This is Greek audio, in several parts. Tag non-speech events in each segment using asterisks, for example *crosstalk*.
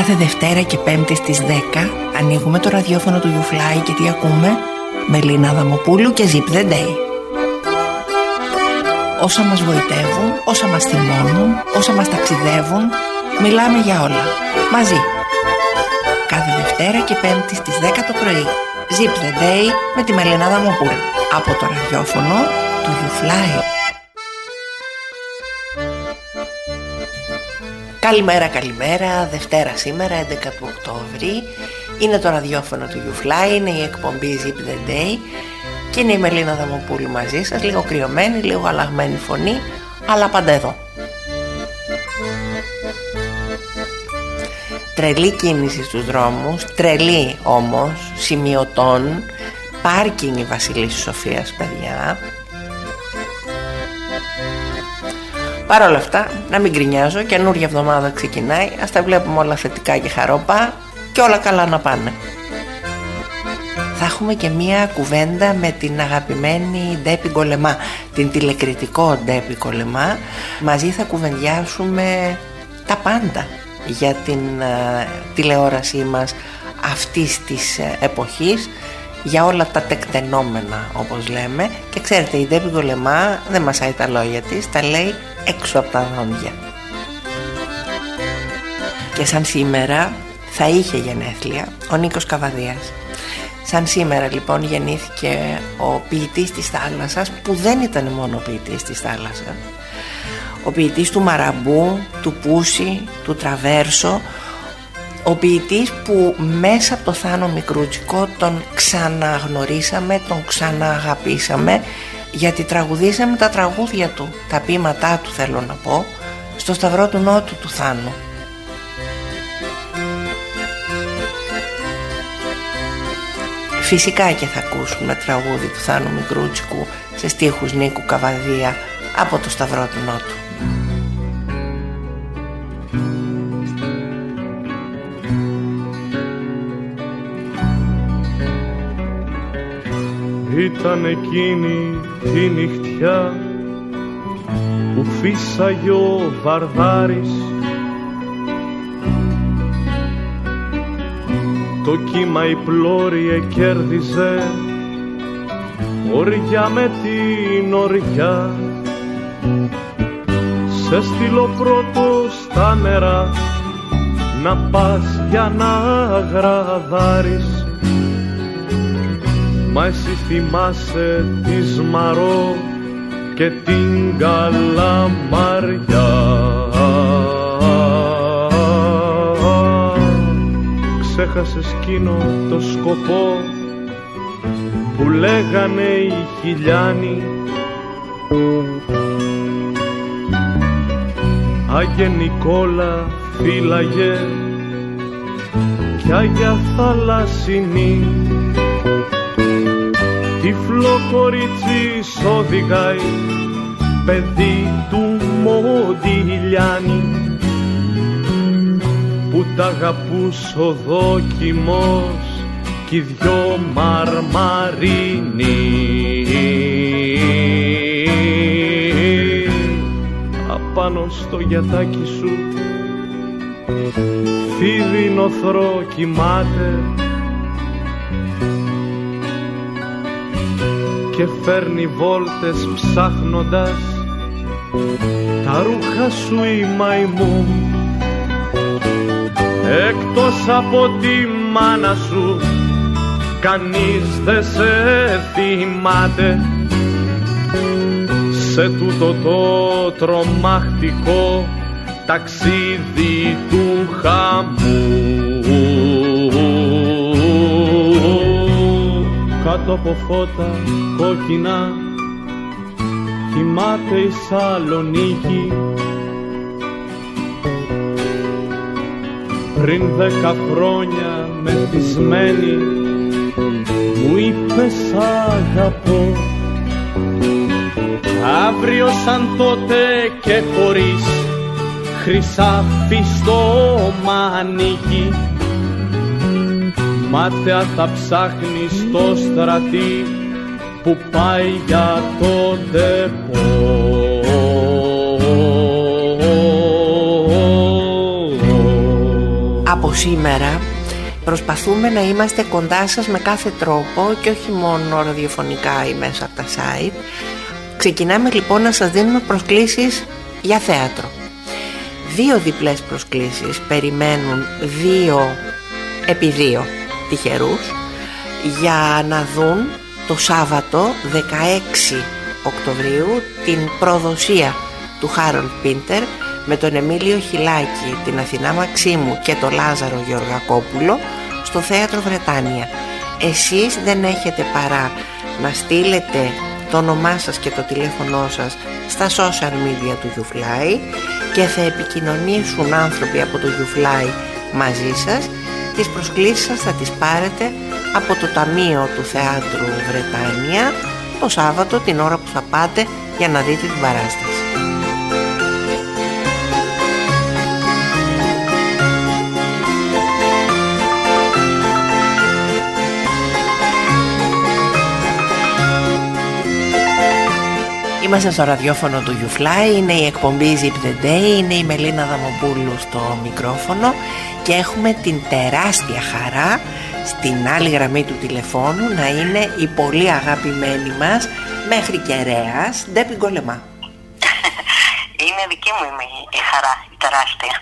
Κάθε Δευτέρα και Πέμπτη στις 10 ανοίγουμε το ραδιόφωνο του YouFly και τι ακούμε Μελίνα Δαμοπούλου και Zip the Day. Όσα μας βοητεύουν, όσα μας θυμώνουν, όσα μας ταξιδεύουν Μιλάμε για όλα, μαζί. Κάθε Δευτέρα και Πέμπτη στις 10 το πρωί. Zip the Day με τη Μελίνα Δαμοπούλου Από το ραδιόφωνο του YouFly Καλημέρα, καλημέρα. Δευτέρα σήμερα, 11 του Οκτώβρη. Είναι το ραδιόφωνο του YouFly, είναι η εκπομπή Zip the Day και είναι η Μελίνα Δαμοπούλου μαζί σας, λίγο κρυωμένη, λίγο αλλαγμένη φωνή, αλλά πάντα εδώ. Τρελή κίνηση στους δρόμους, τρελή όμως, σημειωτών, πάρκινγκ η Βασιλής Σοφίας παιδιά, Παρ' όλα αυτά, να μην γκρινιάζω, καινούργια εβδομάδα ξεκινάει, ας τα βλέπουμε όλα θετικά και χαρόπα και όλα καλά να πάνε. Θα έχουμε και μία κουβέντα με την αγαπημένη Ντέπι Κολεμά, την τηλεκριτικό Ντέπι Κολεμά. Μαζί θα κουβεντιάσουμε τα πάντα για την ε, τηλεόρασή μας αυτής της ε, εποχής για όλα τα τεκτενόμενα όπως λέμε και ξέρετε η Ντέπι Κολεμά δεν μασάει τα λόγια της, τα λέει έξω από τα δόντια. Και σαν σήμερα θα είχε γενέθλια ο Νίκος Καβαδίας. Σαν σήμερα λοιπόν γεννήθηκε ο ποιητής της θάλασσας που δεν ήταν μόνο ο ποιητής της θάλασσας. Ο ποιητής του Μαραμπού, του Πούση, του Τραβέρσο, ο ποιητής που μέσα από το Θάνο Μικρούτσικο τον ξαναγνωρίσαμε, τον ξανααγαπήσαμε γιατί τραγουδήσαμε τα τραγούδια του, τα ποίηματά του θέλω να πω, στο Σταυρό του Νότου του Θάνου. Φυσικά και θα ακούσουμε τραγούδι του Θάνου Μικρούτσικου σε στίχους Νίκου Καβαδία από το Σταυρό του Νότου. Ήταν εκείνη τη νυχτιά που φύσαγε ο Βαρδάρης. Το κύμα η πλώρη κέρδιζε οριά με την οριά. Σε στείλω πρώτος στα νερά να πας για να γραδάρεις Μα εσύ θυμάσαι τη Μαρό και την Καλαμαριά. Ξέχασες εκείνο το σκοπό που λέγανε οι χιλιάνοι. Άγιε Νικόλα φύλαγε κι Άγια Θαλασσινή τυφλό κορίτσι οδηγάει παιδί του Μοντιλιάνη που τ' αγαπούς ο δόκιμος κι οι δυο μαρμαρίνοι. Απάνω στο γιατάκι σου φίδι νοθρό κοιμάται και φέρνει βόλτες ψάχνοντας τα ρούχα σου η μαϊμού. Εκτός από τη μάνα σου κανείς δεν σε θυμάται. Σε τούτο το τρομακτικό ταξίδι του χαμού κάτω από φώτα κόκκινα. Κοιμάται η Σαλονίκη. Πριν δέκα χρόνια μεθυσμένη μου είπες σ' αγαπώ αύριο σαν τότε και χωρίς χρυσάφι στο μανίκι μάταια θα ψάχνεις στο στρατή που πάει για το τεπό. Από σήμερα προσπαθούμε να είμαστε κοντά σας με κάθε τρόπο και όχι μόνο ραδιοφωνικά ή μέσα από τα site. Ξεκινάμε λοιπόν να σας δίνουμε προσκλήσεις για θέατρο. Δύο διπλές προσκλήσεις περιμένουν δύο επί δύο τυχερούς για να δουν το Σάββατο 16 Οκτωβρίου την προδοσία του Χάρολ Πίντερ με τον Εμίλιο Χιλάκη, την Αθηνά Μαξίμου και τον Λάζαρο Γεωργακόπουλο στο Θέατρο Βρετάνια. Εσείς δεν έχετε παρά να στείλετε το όνομά σας και το τηλέφωνό σας στα social media του YouFly και θα επικοινωνήσουν άνθρωποι από το YouFly μαζί σας τις προσκλήσεις σας θα τις πάρετε από το Ταμείο του Θεάτρου Βρετάνια το Σάββατο την ώρα που θα πάτε για να δείτε την παράσταση. Είμαστε στο ραδιόφωνο του YouFly, είναι η εκπομπή Zip the Day, είναι η Μελίνα Δαμοπούλου στο μικρόφωνο και έχουμε την τεράστια χαρά στην άλλη γραμμή του τηλεφώνου να είναι η πολύ αγαπημένη μας μέχρι κεραίας Ντέπι Γκολεμά. *laughs* Είναι δική μου η χαρά, η τεράστια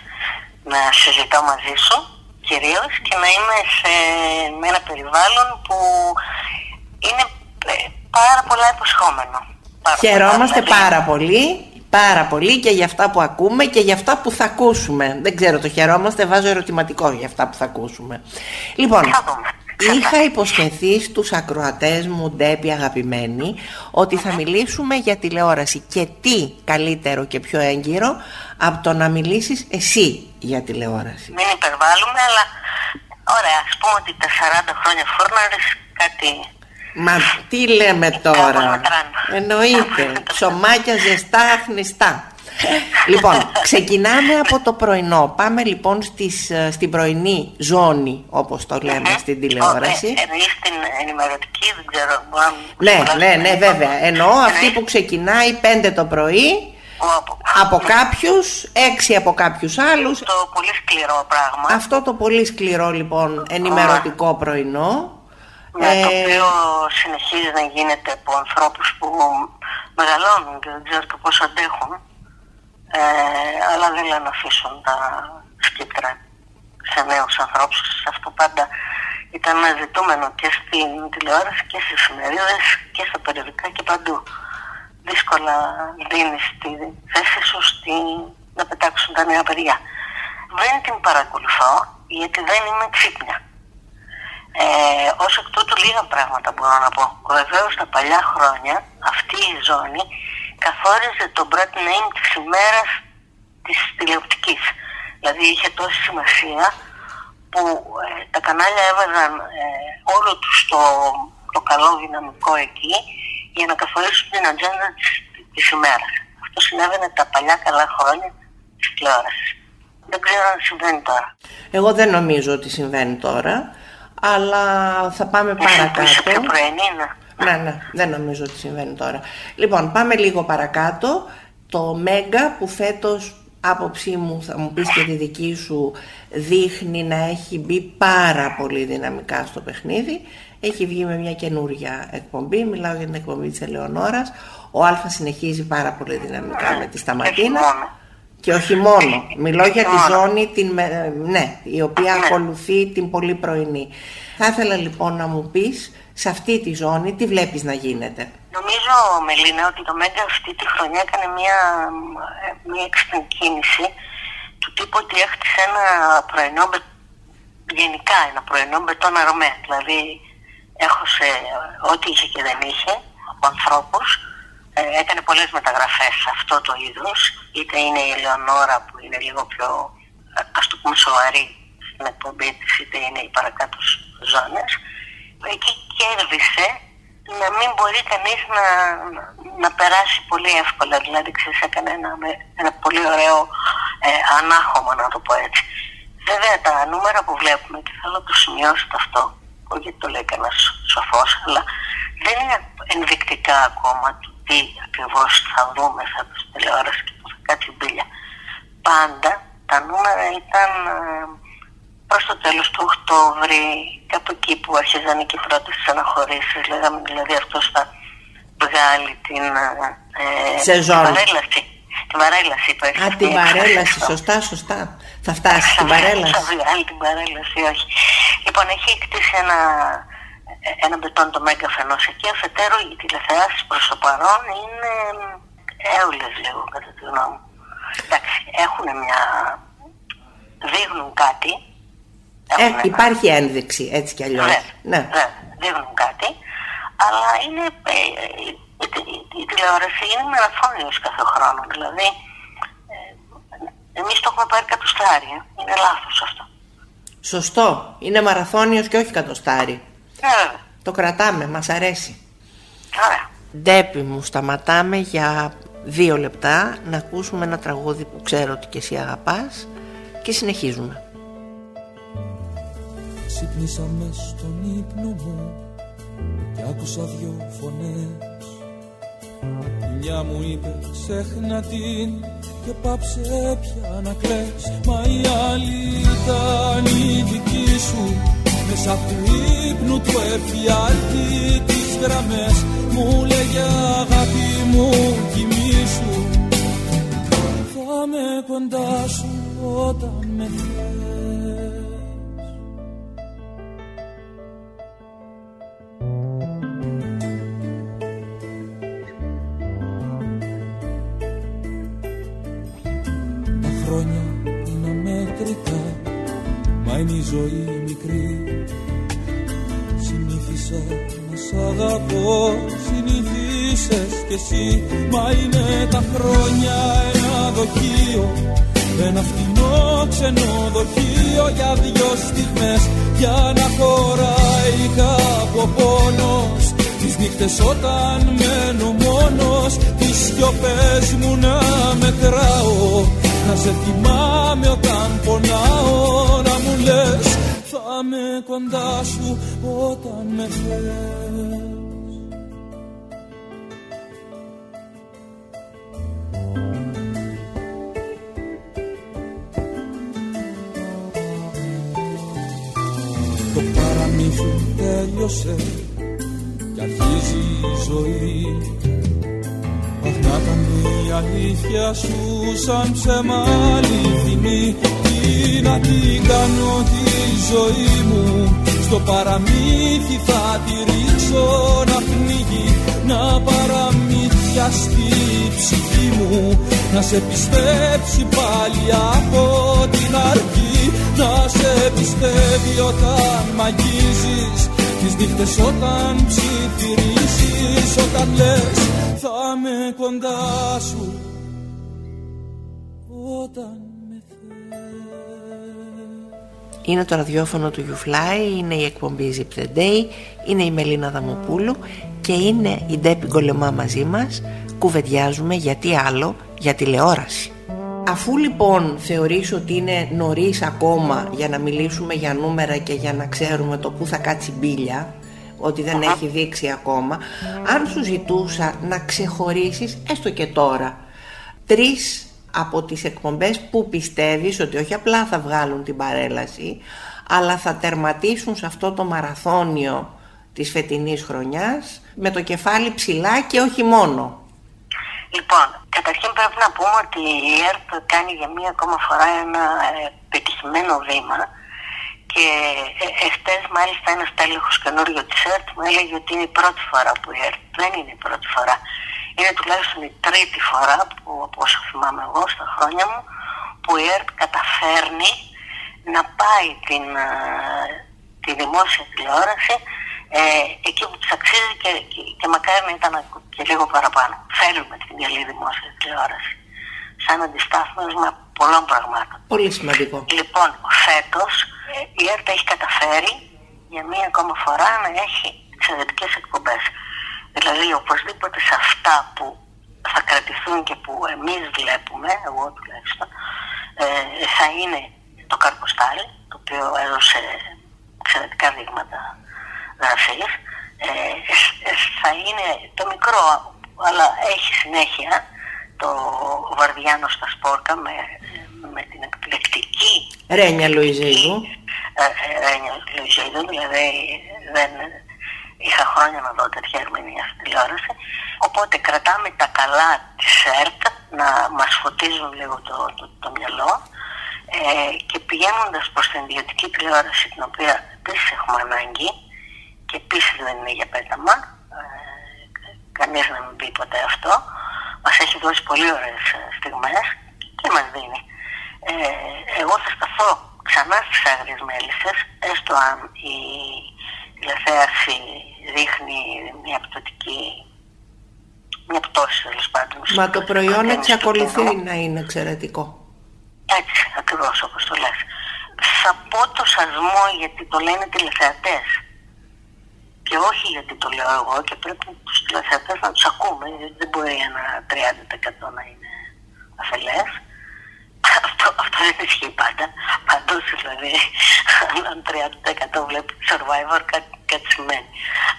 να συζητώ μαζί σου κυρίως και να είμαι σε ένα περιβάλλον που είναι ε, πάρα πολλά υποσχόμενο. Χαιρόμαστε πάρα πολύ πάρα πολύ και για αυτά που ακούμε και για αυτά που θα ακούσουμε. Δεν ξέρω, το χαιρόμαστε, βάζω ερωτηματικό για αυτά που θα ακούσουμε. Λοιπόν, είχα υποσχεθεί στους ακροατές μου, Ντέπη αγαπημένοι, ότι θα μιλήσουμε για τηλεόραση και τι καλύτερο και πιο έγκυρο από το να μιλήσεις εσύ για τηλεόραση. Μην υπερβάλλουμε, αλλά ωραία, ας πούμε ότι τα 40 χρόνια φούρναρες κάτι Μα τι λέμε τώρα; Εννοείται. Ψωμάκια ζεστά, χνιστά. λοιπόν, ξεκινάμε από το πρωινό. Πάμε λοιπόν στις, ε, στην πρωινή ζώνη, όπως το λέμε στην τηλεόραση. Ε, εννοείς την ενημερωτική, δεν ξέρω. Ναι, ναι, ναι, βέβαια. Εννοώ αυτή που ξεκινάει 5 το πρωί, από κάποιους, έξι από κάποιους άλλους. Το πολύ σκληρό πράγμα. Αυτό το πολύ σκληρό λοιπόν ενημερωτικό πρωινό. Ναι, το οποίο συνεχίζει να γίνεται από ανθρώπους που μεγαλώνουν και δεν ξέρω και πώς αντέχουν. Ε, αλλά δεν λένε να αφήσουν τα σκύπτρα σε νέους ανθρώπους. Αυτό πάντα ήταν ένα ζητούμενο και στην τηλεόραση και στις εφημερίδες και στα περιοδικά και παντού. Δύσκολα δίνεις τη θέση σου στη... να πετάξουν τα νέα παιδιά. Δεν την παρακολουθώ γιατί δεν είμαι ξύπνια. Ε, ως εκ τούτου λίγα πράγματα μπορώ να πω. Βεβαίως τα παλιά χρόνια αυτή η ζώνη καθόριζε τον brand name της ημέρας της τηλεοπτικής. Δηλαδή είχε τόση σημασία που ε, τα κανάλια έβαζαν ε, όλο τους το, το καλό δυναμικό εκεί για να καθορίσουν την ατζέντα της, της ημέρας. Αυτό συνέβαινε τα παλιά καλά χρόνια της τηλεόρασης. Δεν ξέρω αν συμβαίνει τώρα. Εγώ δεν νομίζω ότι συμβαίνει τώρα αλλά θα πάμε παρακάτω. Ναι, ναι, δεν νομίζω ότι συμβαίνει τώρα. Λοιπόν, πάμε λίγο παρακάτω. Το Μέγκα που φέτος άποψή μου, θα μου πεις και τη δική σου, δείχνει να έχει μπει πάρα πολύ δυναμικά στο παιχνίδι. Έχει βγει με μια καινούρια εκπομπή, μιλάω για την εκπομπή της Ελεονόρας. Ο Α συνεχίζει πάρα πολύ δυναμικά με τη Σταματίνα. Και όχι μόνο. Μιλώ για τη ζώνη την, ναι, η οποία ναι. ακολουθεί την πολύ πρωινή. Θα ήθελα λοιπόν να μου πεις σε αυτή τη ζώνη τι βλέπεις να γίνεται; Νομίζω, Μελίνα, ότι το Μέγκα αυτή τη χρονιά έκανε μια, μια έξυπνη κίνηση του τύπου ότι έχτισε ένα πρωινό, γενικά ένα πρωινό μπετόν αρωμέ. Δηλαδή, έχωσε ό,τι είχε και δεν είχε από ανθρώπους ε, έκανε πολλές μεταγραφές σε αυτό το είδος. Είτε είναι η Ελεονόρα που είναι λίγο πιο ας το πούμε σοβαρή στην εκπομπή της είτε είναι οι παρακάτω ζώνες. Εκεί κέρδισε να μην μπορεί κανείς να, να, περάσει πολύ εύκολα. Δηλαδή ξέρεις έκανε ένα, ένα πολύ ωραίο ε, ανάχωμα να το πω έτσι. Βέβαια τα νούμερα που βλέπουμε και θέλω να το σημειώσετε αυτό όχι γιατί το λέει κανένας σοφός αλλά δεν είναι ενδεικτικά ακόμα του τι ακριβώς θα δούμε θα στην τηλεόραση και που θα κάτσει μπίλια. Πάντα τα νούμερα ήταν ε, προς το τέλος του Οκτώβρη, κάπου εκεί που αρχίζαν και οι πρώτες αναχωρήσεις, λέγαμε δηλαδή αυτός θα βγάλει την, ε, Σεζόν. την παρέλαση. Την παρέλαση που Α, την παρέλαση, σωστά, σωστά. Θα φτάσει την παρέλαση. Θα βγάλει την παρέλαση, όχι. Λοιπόν, έχει κτίσει ένα, ένα μπετόν το μέγκα φαινός εκεί, αφετέρου οι τηλεθεάσεις προς το παρόν είναι έολες λίγο κατά τη γνώμη μου. Εντάξει, έχουν μια... δείχνουν κάτι. Ε, υπάρχει ένδειξη, έτσι κι αλλιώς. Ναι, ναι. ναι, δείχνουν κάτι, αλλά είναι, ε, η, η, η, τηλεόραση είναι μαραθώνιος κάθε χρόνο, δηλαδή ε, εμείς το έχουμε πάρει κατοστάρι, ε. είναι λάθος αυτό. Σωστό, είναι μαραθώνιος και όχι κατοστάρι. Ναι, Το κρατάμε, μας αρέσει. Ωραία. Ντέπι μου, σταματάμε για δύο λεπτά να ακούσουμε ένα τραγούδι που ξέρω ότι και εσύ αγαπάς και συνεχίζουμε. Ξύπνησα μες στον ύπνο μου και άκουσα δυο φωνές μια μου είπε ξέχνα την και πάψε πια να κλαις Μα η άλλη ήταν η δική σου Μέσα του ύπνου του εφιάλτη τις γραμμές. Μου λέγε αγάπη μου κοιμήσου Θα με κοντά σου όταν με θες. Τα χρόνια είναι αμέτρητα Μα είναι η ζωή μικρή Συνήθισα να σ' αγαπώ Συνήθισες κι εσύ. Μα είναι τα χρόνια ένα δοχείο Ένα φτηνό ξενοδοχείο Για δυο στιγμές. Για να χωράει κάπου ο πόνος Τις νύχτες όταν μένω μόνος Τις σιωπές μου να μετράω. Να σε θυμάμαι όταν πονάω Να μου λες θα με κοντά σου όταν με θες. Το παραμύθι τέλειωσε και αρχίζει η ζωή. Αχ να ήταν η αλήθεια σου σαν ψέμα αληθινή Τι να την κάνω τη ζωή μου. Στο παραμύθι θα τη ρίξω να πνίγει Να παραμύθια στη ψυχή μου. Να σε πιστέψει πάλι από την αρχή. Να σε πιστεύει όταν μ' αγγίζεις Τις νύχτες όταν ψιθυρίσεις Όταν λες θα με κοντά σου Όταν Είναι το ραδιόφωνο του YouFly, είναι η εκπομπή Zip the Day, είναι η Μελίνα Δαμοπούλου και είναι η Ντέπη Γκολεμά μαζί μας. Κουβεντιάζουμε γιατί άλλο, για τηλεόραση. Αφού λοιπόν θεωρείς ότι είναι νωρίς ακόμα για να μιλήσουμε για νούμερα και για να ξέρουμε το που θα κάτσει μπίλια, ότι δεν έχει δείξει ακόμα, αν σου ζητούσα να ξεχωρίσεις έστω και τώρα τρεις από τις εκπομπές που πιστεύεις ότι όχι απλά θα βγάλουν την παρέλαση, αλλά θα τερματίσουν σε αυτό το μαραθώνιο της φετινής χρονιάς με το κεφάλι ψηλά και όχι μόνο. Λοιπόν, καταρχήν πρέπει να πούμε ότι η ΕΡΤ κάνει για μία ακόμα φορά ένα ε, πετυχημένο βήμα και ε, εχθές μάλιστα ένας τέλεχος καινούριο της ΕΡΤ μου έλεγε ότι είναι η πρώτη φορά που η ΕΡΤ δεν είναι η πρώτη φορά. Είναι τουλάχιστον η τρίτη φορά που από όσο θυμάμαι εγώ στα χρόνια μου που η ΕΡΤ καταφέρνει να πάει την, ε, τη δημόσια τηλεόραση ε, εκεί που της αξίζει και, και, και μακάρι να ήταν και λίγο παραπάνω. Θέλουμε την καλή δημόσια τηλεόραση. Σαν αντιστάθμισμα πολλών πραγμάτων. Πολύ σημαντικό. Λοιπόν, φέτος ε, η ΕΡΤ έχει καταφέρει για μία ακόμα φορά να έχει εξαιρετικές εκπομπές. Δηλαδή οπωσδήποτε σε αυτά που θα κρατηθούν και που εμείς βλέπουμε, εγώ τουλάχιστον, ε, θα είναι το Καρποστάλι, το οποίο έδωσε εξαιρετικά δείγματα γραφής. Ε, ε, θα είναι το μικρό, αλλά έχει συνέχεια το Βαρδιάνο στα Σπόρκα με, με την εκπληκτική Ρένια Λουιζίδου. ε, δηλαδή δεν είχα χρόνια να δω τέτοια ερμηνεία στην τηλεόραση. Οπότε κρατάμε τα καλά της ΕΡΤ να μας φωτίζουν λίγο το, το, το μυαλό ε, και πηγαίνοντας προς την ιδιωτική τηλεόραση την οποία επίσης έχουμε ανάγκη και επίσης δεν είναι για πέταμα ε, κανείς να μην πει ποτέ αυτό μας έχει δώσει πολύ ωραίες ε, στιγμές και μας δίνει ε, εγώ θα σταθώ ξανά στις άγριες μέλισσες έστω αν η τηλεθέαση δείχνει μια πτωτική μια πτώση τέλος πάντων. Μα το προϊόν εξακολουθεί να είναι εξαιρετικό. Έτσι, ακριβώς όπως το λες. Θα πω το σασμό γιατί το λένε τηλεθεατές. Και όχι γιατί το λέω εγώ και πρέπει τους τηλεθεατές να τους ακούμε, γιατί δεν μπορεί ένα 30% να είναι αφελές. Αυτό, αυτό δεν ισχύει πάντα. Παντού δηλαδή, αν 30% βλέπεις survivor, κάτι, κάτι σημαίνει.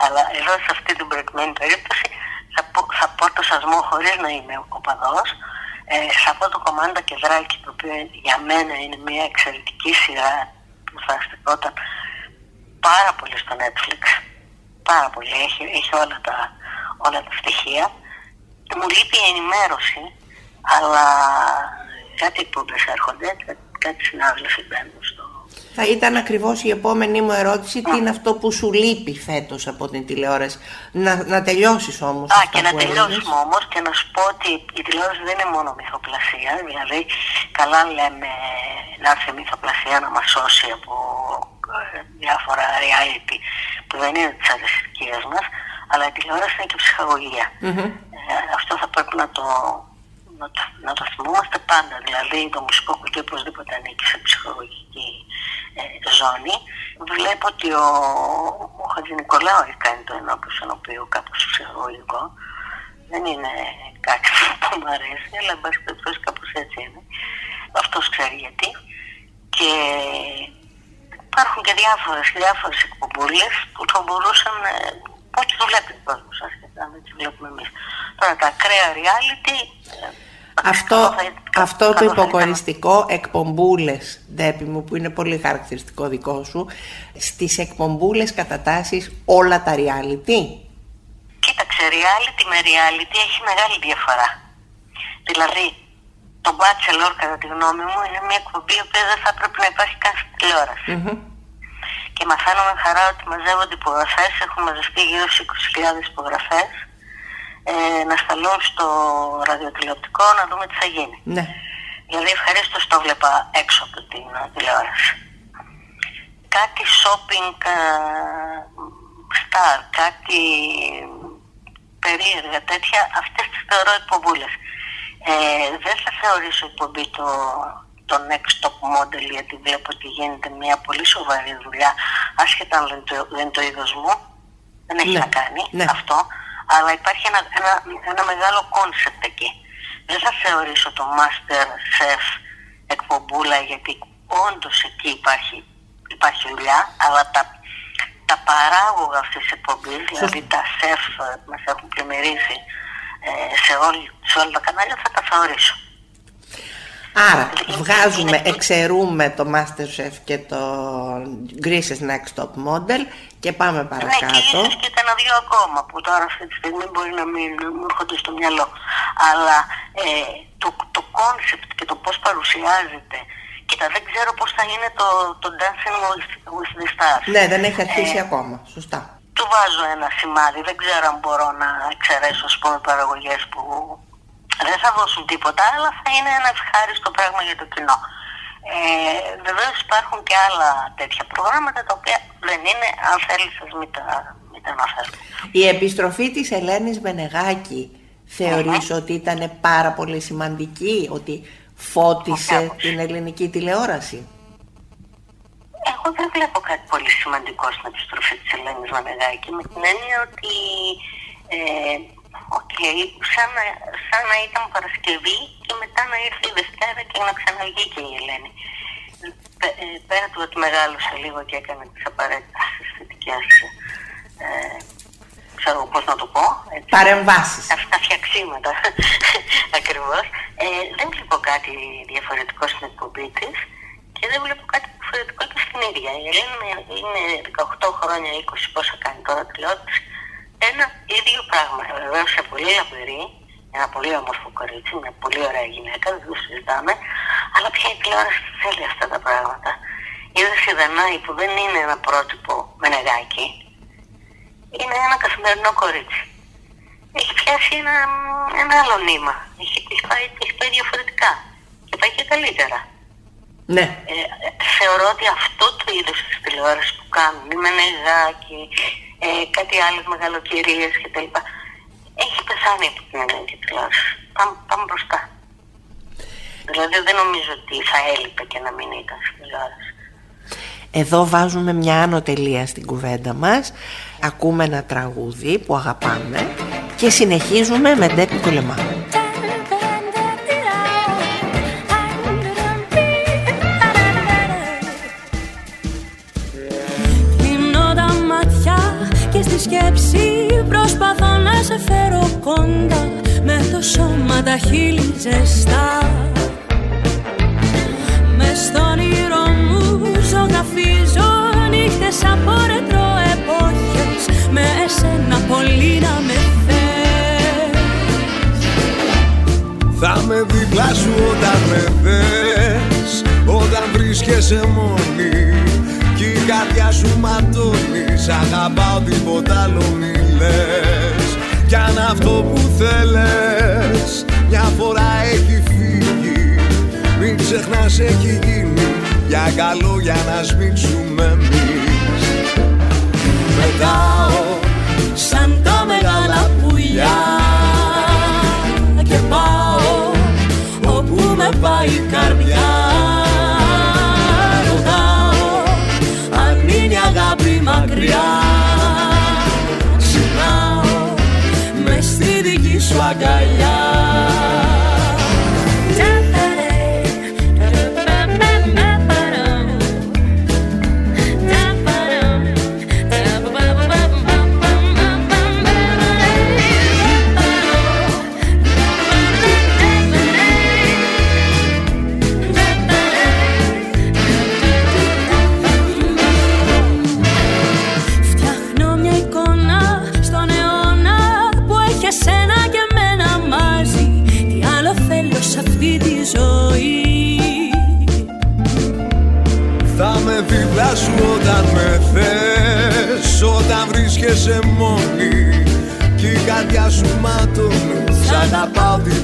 Αλλά εδώ σε αυτή την προηγουμένη περίπτωση θα πω, θα πω το σασμό χωρίς να είμαι οπαδός. Ε, θα πω το κομμάντα και δράκι το οποίο για μένα είναι μια εξαιρετική σειρά που θα στεκόταν πάρα πολύ στο Netflix. Πάρα πολύ. Έχει, έχει όλα, τα, όλα τα στοιχεία. Μου λείπει η ενημέρωση, αλλά κάτι εκπομπές έρχονται, κάτι συνάδελφοι μπαίνουν στο, θα ήταν ακριβώς η επόμενη μου ερώτηση, τι είναι αυτό που σου λείπει φέτος από την τηλεόραση; Να, να τελειώσεις όμως. Α, και να τελειώσουμε όμως και να σου πω ότι η τηλεόραση δεν είναι μόνο μυθοπλασία, δηλαδή καλά λέμε να έρθει μυθοπλασία να μας σώσει από ε, διάφορα reality που δεν είναι της αριστερικής μας, αλλά η τηλεόραση είναι και ψυχαγωγία. Ε, αυτό θα πρέπει να το, να το, να το θυμόμαστε πάντα. Δηλαδή το μουσικό κουτί οπωσδήποτε ανήκει σε ψυχολογική ε, ζώνη. Βλέπω ότι ο, ο Χατζη Νικολάου έχει κάνει το ενώπιο οποίο κάπως ψυχολογικό. Δεν είναι κάτι *laughs* που μου αρέσει, αλλά εν πάση περιπτώσει κάπως έτσι είναι. Αυτός ξέρει γιατί. Και υπάρχουν και διάφορες, διάφορες εκπομπούλες που θα μπορούσαν ε, ό,τι το βλέπει ο κόσμος ασχετά με τις βλέπουμε εμείς. Τώρα τα ακραία reality ε, αυτό, αυτό το υποκοριστικό εκπομπούλες, Ντέπι μου, που είναι πολύ χαρακτηριστικό δικό σου, στις εκπομπούλες κατατάσεις όλα τα reality. Κοίταξε, reality με reality έχει μεγάλη διαφορά. Δηλαδή, το Bachelor, κατά τη γνώμη μου, είναι μια εκπομπή που δεν θα πρέπει να υπάρχει καν στην τηλεόραση. Mm-hmm. Και μαθαίνω με χαρά ότι μαζεύονται υπογραφές, έχουν μαζευτεί γύρω στι 20.000 υπογραφές ε, να σταλούν στο ραδιοτηλεοπτικό να δούμε τι θα γίνει. Ναι. Δηλαδή ευχαρίστω το βλέπα έξω από την τηλεόραση. Κάτι shopping uh, star, κάτι περίεργα τέτοια, αυτές τις θεωρώ εκπομπούλες. Ε, δεν θα θεωρήσω εκπομπή το, το next top model γιατί βλέπω ότι γίνεται μια πολύ σοβαρή δουλειά άσχετα αν δεν, το, δεν το είδος μου δεν έχει ναι. να κάνει ναι. αυτό αλλά υπάρχει ένα, ένα, ένα μεγάλο concept εκεί. Δεν θα θεωρήσω το Master Chef εκπομπούλα γιατί όντως εκεί υπάρχει, υπάρχει δουλειά, αλλά τα, τα παράγωγα αυτής της εκπομπής, δηλαδή τα σεφ μας έχουν πλημμυρίσει ε, σε, σε όλα τα κανάλια, θα τα θεωρήσω. Άρα βγάζουμε, εξαιρούμε το Masterchef και το Greece's Next Top Model και πάμε παρακάτω. Ναι, και και ένα-δύο ακόμα που τώρα αυτή τη στιγμή μπορεί να μην μου έρχονται στο μυαλό. Αλλά ε, το, το concept και το πώς παρουσιάζεται Κοίτα, δεν ξέρω πώς θα είναι το, το Dancing with the Stars. Ναι, δεν έχει αρχίσει ε, ακόμα. Σωστά. Του βάζω ένα σημάδι. Δεν ξέρω αν μπορώ να εξαιρέσω, ας πούμε, παραγωγές που δεν θα δώσουν τίποτα, αλλά θα είναι ένα ευχάριστο πράγμα για το κοινό. Ε, Βεβαίως υπάρχουν και άλλα τέτοια προγράμματα τα οποία δεν είναι, αν θέλεις, σας μην τα, μην τα αναφέρω. Η επιστροφή της Ελένης Βενεγάκη ότι ήταν πάρα πολύ σημαντική, ότι φώτισε την ελληνική τηλεόραση; Εγώ δεν βλέπω κάτι πολύ σημαντικό στην επιστροφή της Ελένης Βενεγάκη με την έννοια ότι ε, okay, σαν, να, σαν να ήταν Παρασκευή και μετά να ήρθε η Δευτέρα και να ξαναβγήκε η Ελένη. Ε, πέρα του ότι μεγάλωσε λίγο και έκανε τις απαραίτητες αισθητικές ε, ξέρω πώς να το πω. Έτσι, Παρεμβάσεις. Αυτά φτιαξίματα *laughs* ακριβώς. Ε, δεν βλέπω κάτι διαφορετικό στην εκπομπή της και δεν βλέπω κάτι διαφορετικό και στην ίδια. χρόνια. Η Ελένη είναι 18 χρόνια, 20 πόσα κάνει τώρα τηλεόραση. Ένα ίδιο πράγμα. Βεβαίως σε πολύ λαμπερή, ένα πολύ όμορφο κορίτσι, μια πολύ ωραία γυναίκα, δεν το συζητάμε. Αλλά πια η τηλεόραση θέλει αυτά τα πράγματα. Είδε η Δανάη που δεν είναι ένα πρότυπο με νεγάκι. Είναι ένα καθημερινό κορίτσι. Έχει πιάσει ένα, ένα άλλο νήμα. Έχει, έχει, πάει, έχει πάει διαφορετικά. Και πάει και καλύτερα. Ναι. Ε, θεωρώ ότι αυτό το είδος της τηλεόρασης που κάνουν, η Μενεγάκη, ε, κάτι άλλες μεγαλοκυρίες κτλ. Έχει πεθάνει από την ελληνική τηλεόραση. Πάμε, πάμε μπροστά. Δηλαδή δεν νομίζω ότι θα έλειπε και να μην ήταν στην τηλεόραση. Εδώ βάζουμε μια άνω τελεία στην κουβέντα μας Ακούμε ένα τραγούδι που αγαπάμε Και συνεχίζουμε με Ντέπι Κολεμά σκέψη Προσπαθώ να σε φέρω κοντά. Με το σώμα τα χείλη ζεστά. Μες στον όνειρο μου ζωγραφίζω νύχτες από ρετρό εποχές. Με εσένα πολύ να με θες. Θα με δίπλα σου όταν με θες Όταν βρίσκεσαι μόνη Κι η καρδιά σου ματώνει Σ' αγαπάω τίποτα άλλο μη λες. Κι αν αυτό που θέλες Μια φορά έχει φύγει Μην ξεχνάς έχει γίνει Για καλό για να σμίξουμε εμείς. Πετάω σαν τα μεγάλα πουλιά Και πάω όπου με πάει η καρδιά μακριά Ξυπνάω μες στη δική σου αγκαλιά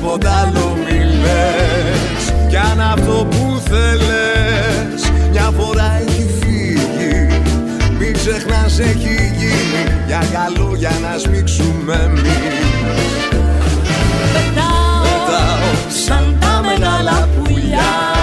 τίποτα άλλο μη λες. Κι αν αυτό που θέλες Μια φορά έχει φύγει Μην ξεχνάς έχει γίνει Για καλό για να σμίξουμε εμείς. Πετάω Πετάω σαν τα μεγάλα πουλιά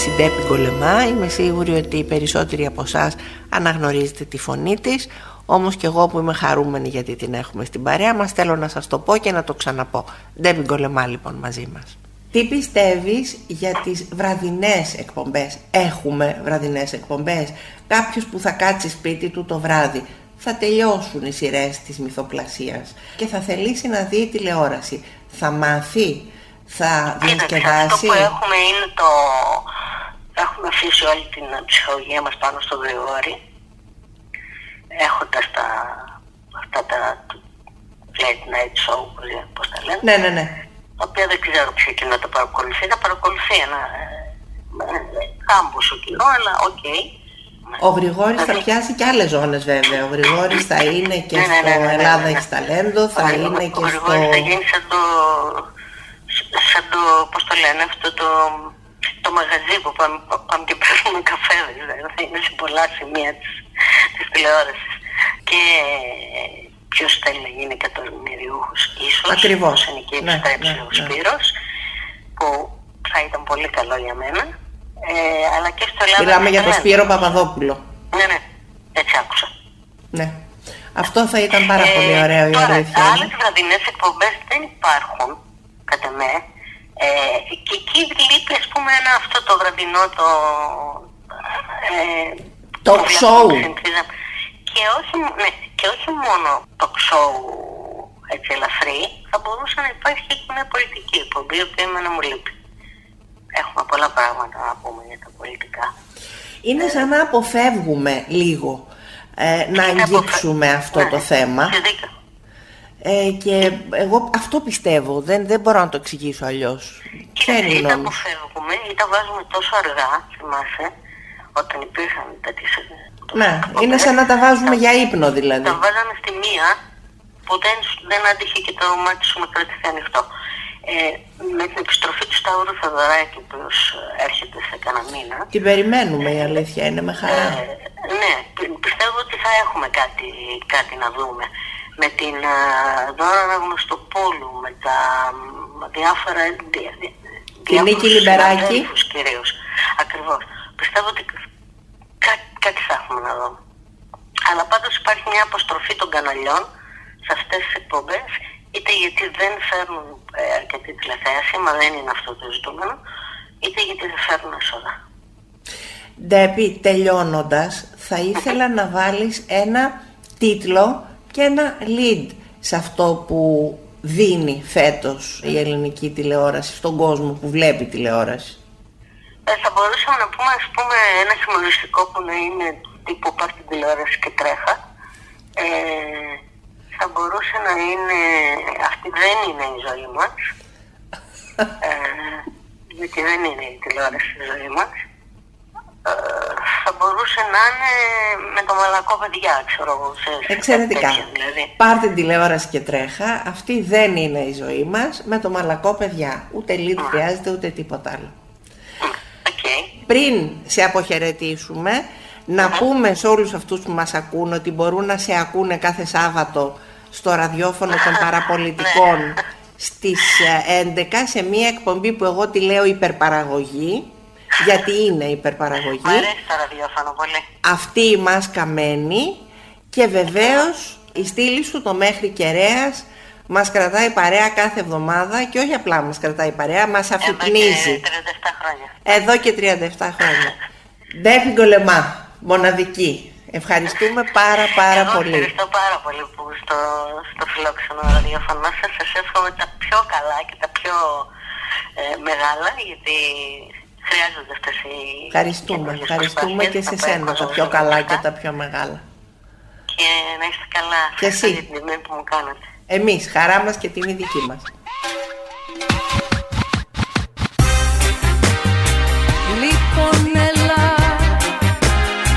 Στην παρέα μας η Ντέπη Γκολεμά Είμαι σίγουρη ότι οι περισσότεροι από εσάς αναγνωρίζετε τη φωνή της. Όμως και εγώ που είμαι χαρούμενη γιατί την έχουμε στην παρέα μας Θέλω να σας το πω και να το ξαναπώ. Ντέπη Γκολεμά λοιπόν μαζί μας. Τι πιστεύεις για τις βραδινές εκπομπές; Έχουμε βραδινές εκπομπές. Κάποιος που θα κάτσει σπίτι του το βράδυ. Θα τελειώσουν οι σειρές της μυθοπλασίας. Και θα θελήσει να δει τηλεόραση. Θα μάθει, θα Κοίταξε, αυτό διασκεδάσει; που έχουμε είναι το... Έχουμε αφήσει όλη την ψυχολογία μας πάνω στο Γρηγόρη έχοντας τα, αυτά τα late night show, πώς τα λένε, Ναι, ναι, ναι. τα οποία δεν ξέρω ποιο κοινό τα παρακολουθεί, τα παρακολουθεί ένα ε, κάμποσο κοινό, αλλά οκ. Ο Γρηγόρης θα πιάσει και άλλες ζώνες βέβαια. Ο Γρηγόρης θα είναι και Ναι, ναι, στο ναι, ναι, ναι, Ελλάδα ναι. έχει ταλέντο, θα Ο- είναι ο και στο... Γρηγόρης θα γίνει σαν το, σαν το, πώς το λένε, αυτό το, το μαγαζί που πάμε, πάμε και παίρνουμε καφέ, δηλαδή, θα είναι σε πολλά σημεία της, της τηλεόρασης. Και ποιος θέλει να γίνει εκατομμυριούχος ίσως, Ακριβώς. όπως είναι και Ναι, επιστρέψει ναι, ο ναι. Σπύρος, που θα ήταν πολύ καλό για μένα. Ε, αλλά και στο Ελλάδα. Μιλάμε έχει για τον ταλέντο. Σπύρο Παπαδόπουλο. Ναι, ναι, έτσι άκουσα. Ναι. Αυτό θα ήταν πάρα πολύ ωραίο η Ε, τώρα, αλήθεια. Άλλες είναι. βραδινές εκπομπές δεν υπάρχουν, κατά με. Ε, και εκεί λείπει, ας πούμε, ένα αυτό το βραδινό το. Ε, Talk που show. βλέπουμε στην Τρίζα. Και όχι, ναι, και όχι μόνο το show έτσι ελαφρύ, θα μπορούσε να υπάρχει και μια πολιτική εκπομπή, η οποία εμένα μου λείπει. Έχουμε πολλά πράγματα να πούμε για τα πολιτικά. Είναι σαν να αποφεύγουμε λίγο ε, να Είναι αγγίξουμε αποφε- αυτό Ναι, το θέμα. έχεις δίκιο. Ε, και εγώ αυτό πιστεύω. Δεν, δεν μπορώ να το εξηγήσω αλλιώς. Ποια είναι η Ή τα γνώμη; σου. αποφεύγουμε ή τα βάζουμε τόσο αργά, θυμάσαι, όταν υπήρχαν τέτοιες Ναι, είναι σαν να τα βάζουμε για ύπνο δηλαδή. Τα βάζαμε στη μία που δεν, σου- δεν άντυχε και το μάτι σου με κρατηθεί ανοιχτό. Ε, με την επιστροφή του Σταύρου Θεοδωράκη που έρχεται σε κανένα μήνα, Την περιμένουμε η αλήθεια είναι με χαρά. ε, ναι, πι- πιστεύω ότι θα έχουμε κάτι, κάτι να δούμε. Με την ε, Δώρα Αναγνωστοπούλου, με τα μ, διάφορα... δι- δι- Τη Νίκη διάφορους Λιμπεράκη. συναδέλφους κυρίως. Ακριβώς. Πιστεύω ότι κάτι, κάτι θα έχουμε να δούμε. Αλλά πάντως υπάρχει μια αποστροφή των καναλιών σε αυτές τις εκπομπές είτε γιατί δεν φέρνουν ε, αρκετή τηλεθέαση, μα δεν είναι αυτό το ζητούμενο, είτε γιατί δεν φέρνουν έσοδα. Ντέπι, τελειώνοντας, θα ήθελα να βάλεις ένα τίτλο και ένα lead σε αυτό που δίνει φέτος η ελληνική τηλεόραση στον κόσμο που βλέπει τηλεόραση. Ε, θα μπορούσαμε να πούμε, ας πούμε, ένα χιουμοριστικό που να είναι τύπου πάρ την τηλεόραση και τρέχα. Ε, θα μπορούσε να είναι, αυτή δεν είναι η ζωή μας. Ε, γιατί δεν είναι η τηλεόραση η ζωή μας. Ε, θα μπορούσε να είναι με το μαλακό παιδιά, ξέρω εγώ. σε- σε Εξαιρετικά. τέτοια, δηλαδή. Πάρ την τηλεόραση και τρέχα. Αυτή δεν είναι η ζωή μας με το μαλακό παιδιά. Ούτε lead χρειάζεται ούτε τίποτα άλλο. Οκ. Πριν σε αποχαιρετήσουμε, να πούμε σε όλους αυτούς που μας ακούν ότι μπορούν να σε ακούνε κάθε Σάββατο στο ραδιόφωνο των παραπολιτικών στις ε, 11 σε μια εκπομπή που εγώ τη λέω υπερπαραγωγή γιατί είναι υπερπαραγωγή Μ' αρέσει το ραδιόφωνο πολύ. αυτή η μάσκα μένει και βεβαίως η στήλη σου το μέχρι κεραίας μας κρατάει παρέα κάθε εβδομάδα και όχι απλά μας κρατάει παρέα, μας Εδώ και αφυπνίζει 37 χρόνια. εδώ και 37 χρόνια. Ντέφι Γκολεμά, μοναδική. Ευχαριστούμε πάρα πάρα Εγώ πολύ. ευχαριστώ πάρα πολύ που στο, στο φιλόξενο ραδιόφωνο σας σας εύχομαι τα πιο καλά και τα πιο ε, μεγάλα γιατί χρειάζονται αυτές οι Ευχαριστούμε, καινούργιες ευχαριστούμε και προσπάθειες σε να σένα πάει τα ο πιο κόσμος καλά μπροστά και τα πιο μεγάλα. και να είστε καλά Και Ευχαριστώ εσύ. για την τιμή που μου κάνατε. Εμείς, χαρά μας και την δική μας. Λοιπόν έλα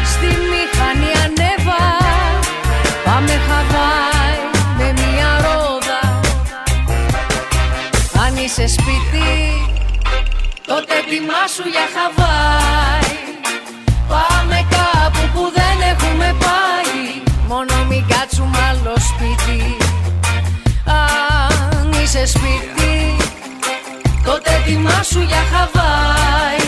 Στη μηχανή ανέβα Πάμε Χαβάη με μια ρόδα Αν είσαι σπίτι Τότε ετοιμάσου για Χαβάη. Πάμε κάπου που δεν έχουμε πάει. Μόνο μην κάτσουμε άλλο σπίτι. Αν είσαι σπίτι Τότε ετοιμάσου για Χαβάη.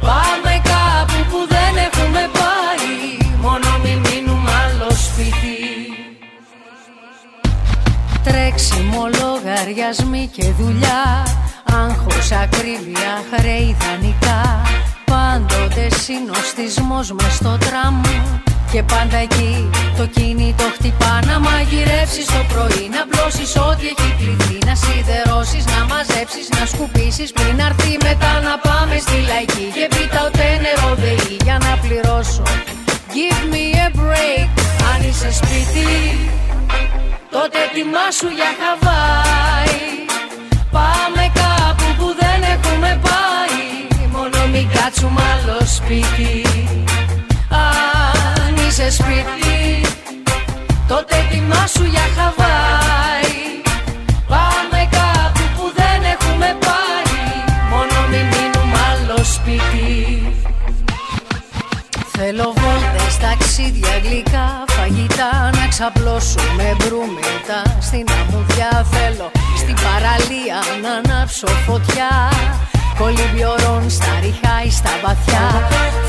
Πάμε κάπου που δεν έχουμε πάει. Μόνο μην μείνουμε άλλο σπίτι. Τρέξιμο, λογαριασμοί και δουλειά Άγχος, ακρίβεια, χρέη δανεικά Πάντοτε συνοστισμός μες στο τραμ Και πάντα εκεί το κινητό χτυπά Να μαγειρεύσεις το πρωί, να πλώσεις ό,τι έχει κληθεί. Να σιδερώσεις, να μαζέψεις, να σκουπίσεις. Πριν αρθεί μετά να πάμε στη λαϊκή Και πίτα ούτε νερό δεή. Για να πληρώσω Give me a break. Αν είσαι σπίτι Τότε σου για Χαβάη μην κάτσουμε άλλο σπίτι. Αν είσαι σπίτι Τότε σου για Χαβάη. Πάμε κάπου που δεν έχουμε πάει Μόνο μην μείνουμε άλλο σπίτι. Θέλω βόλτες, ταξίδια, γλυκά, φαγητά. Να ξαπλώσουμε μπρούμητα Στην αμμουδιά. Θέλω Στην παραλία να ανάψω φωτιά Κολυμπιορών στα ριχά ή στα βαθιά.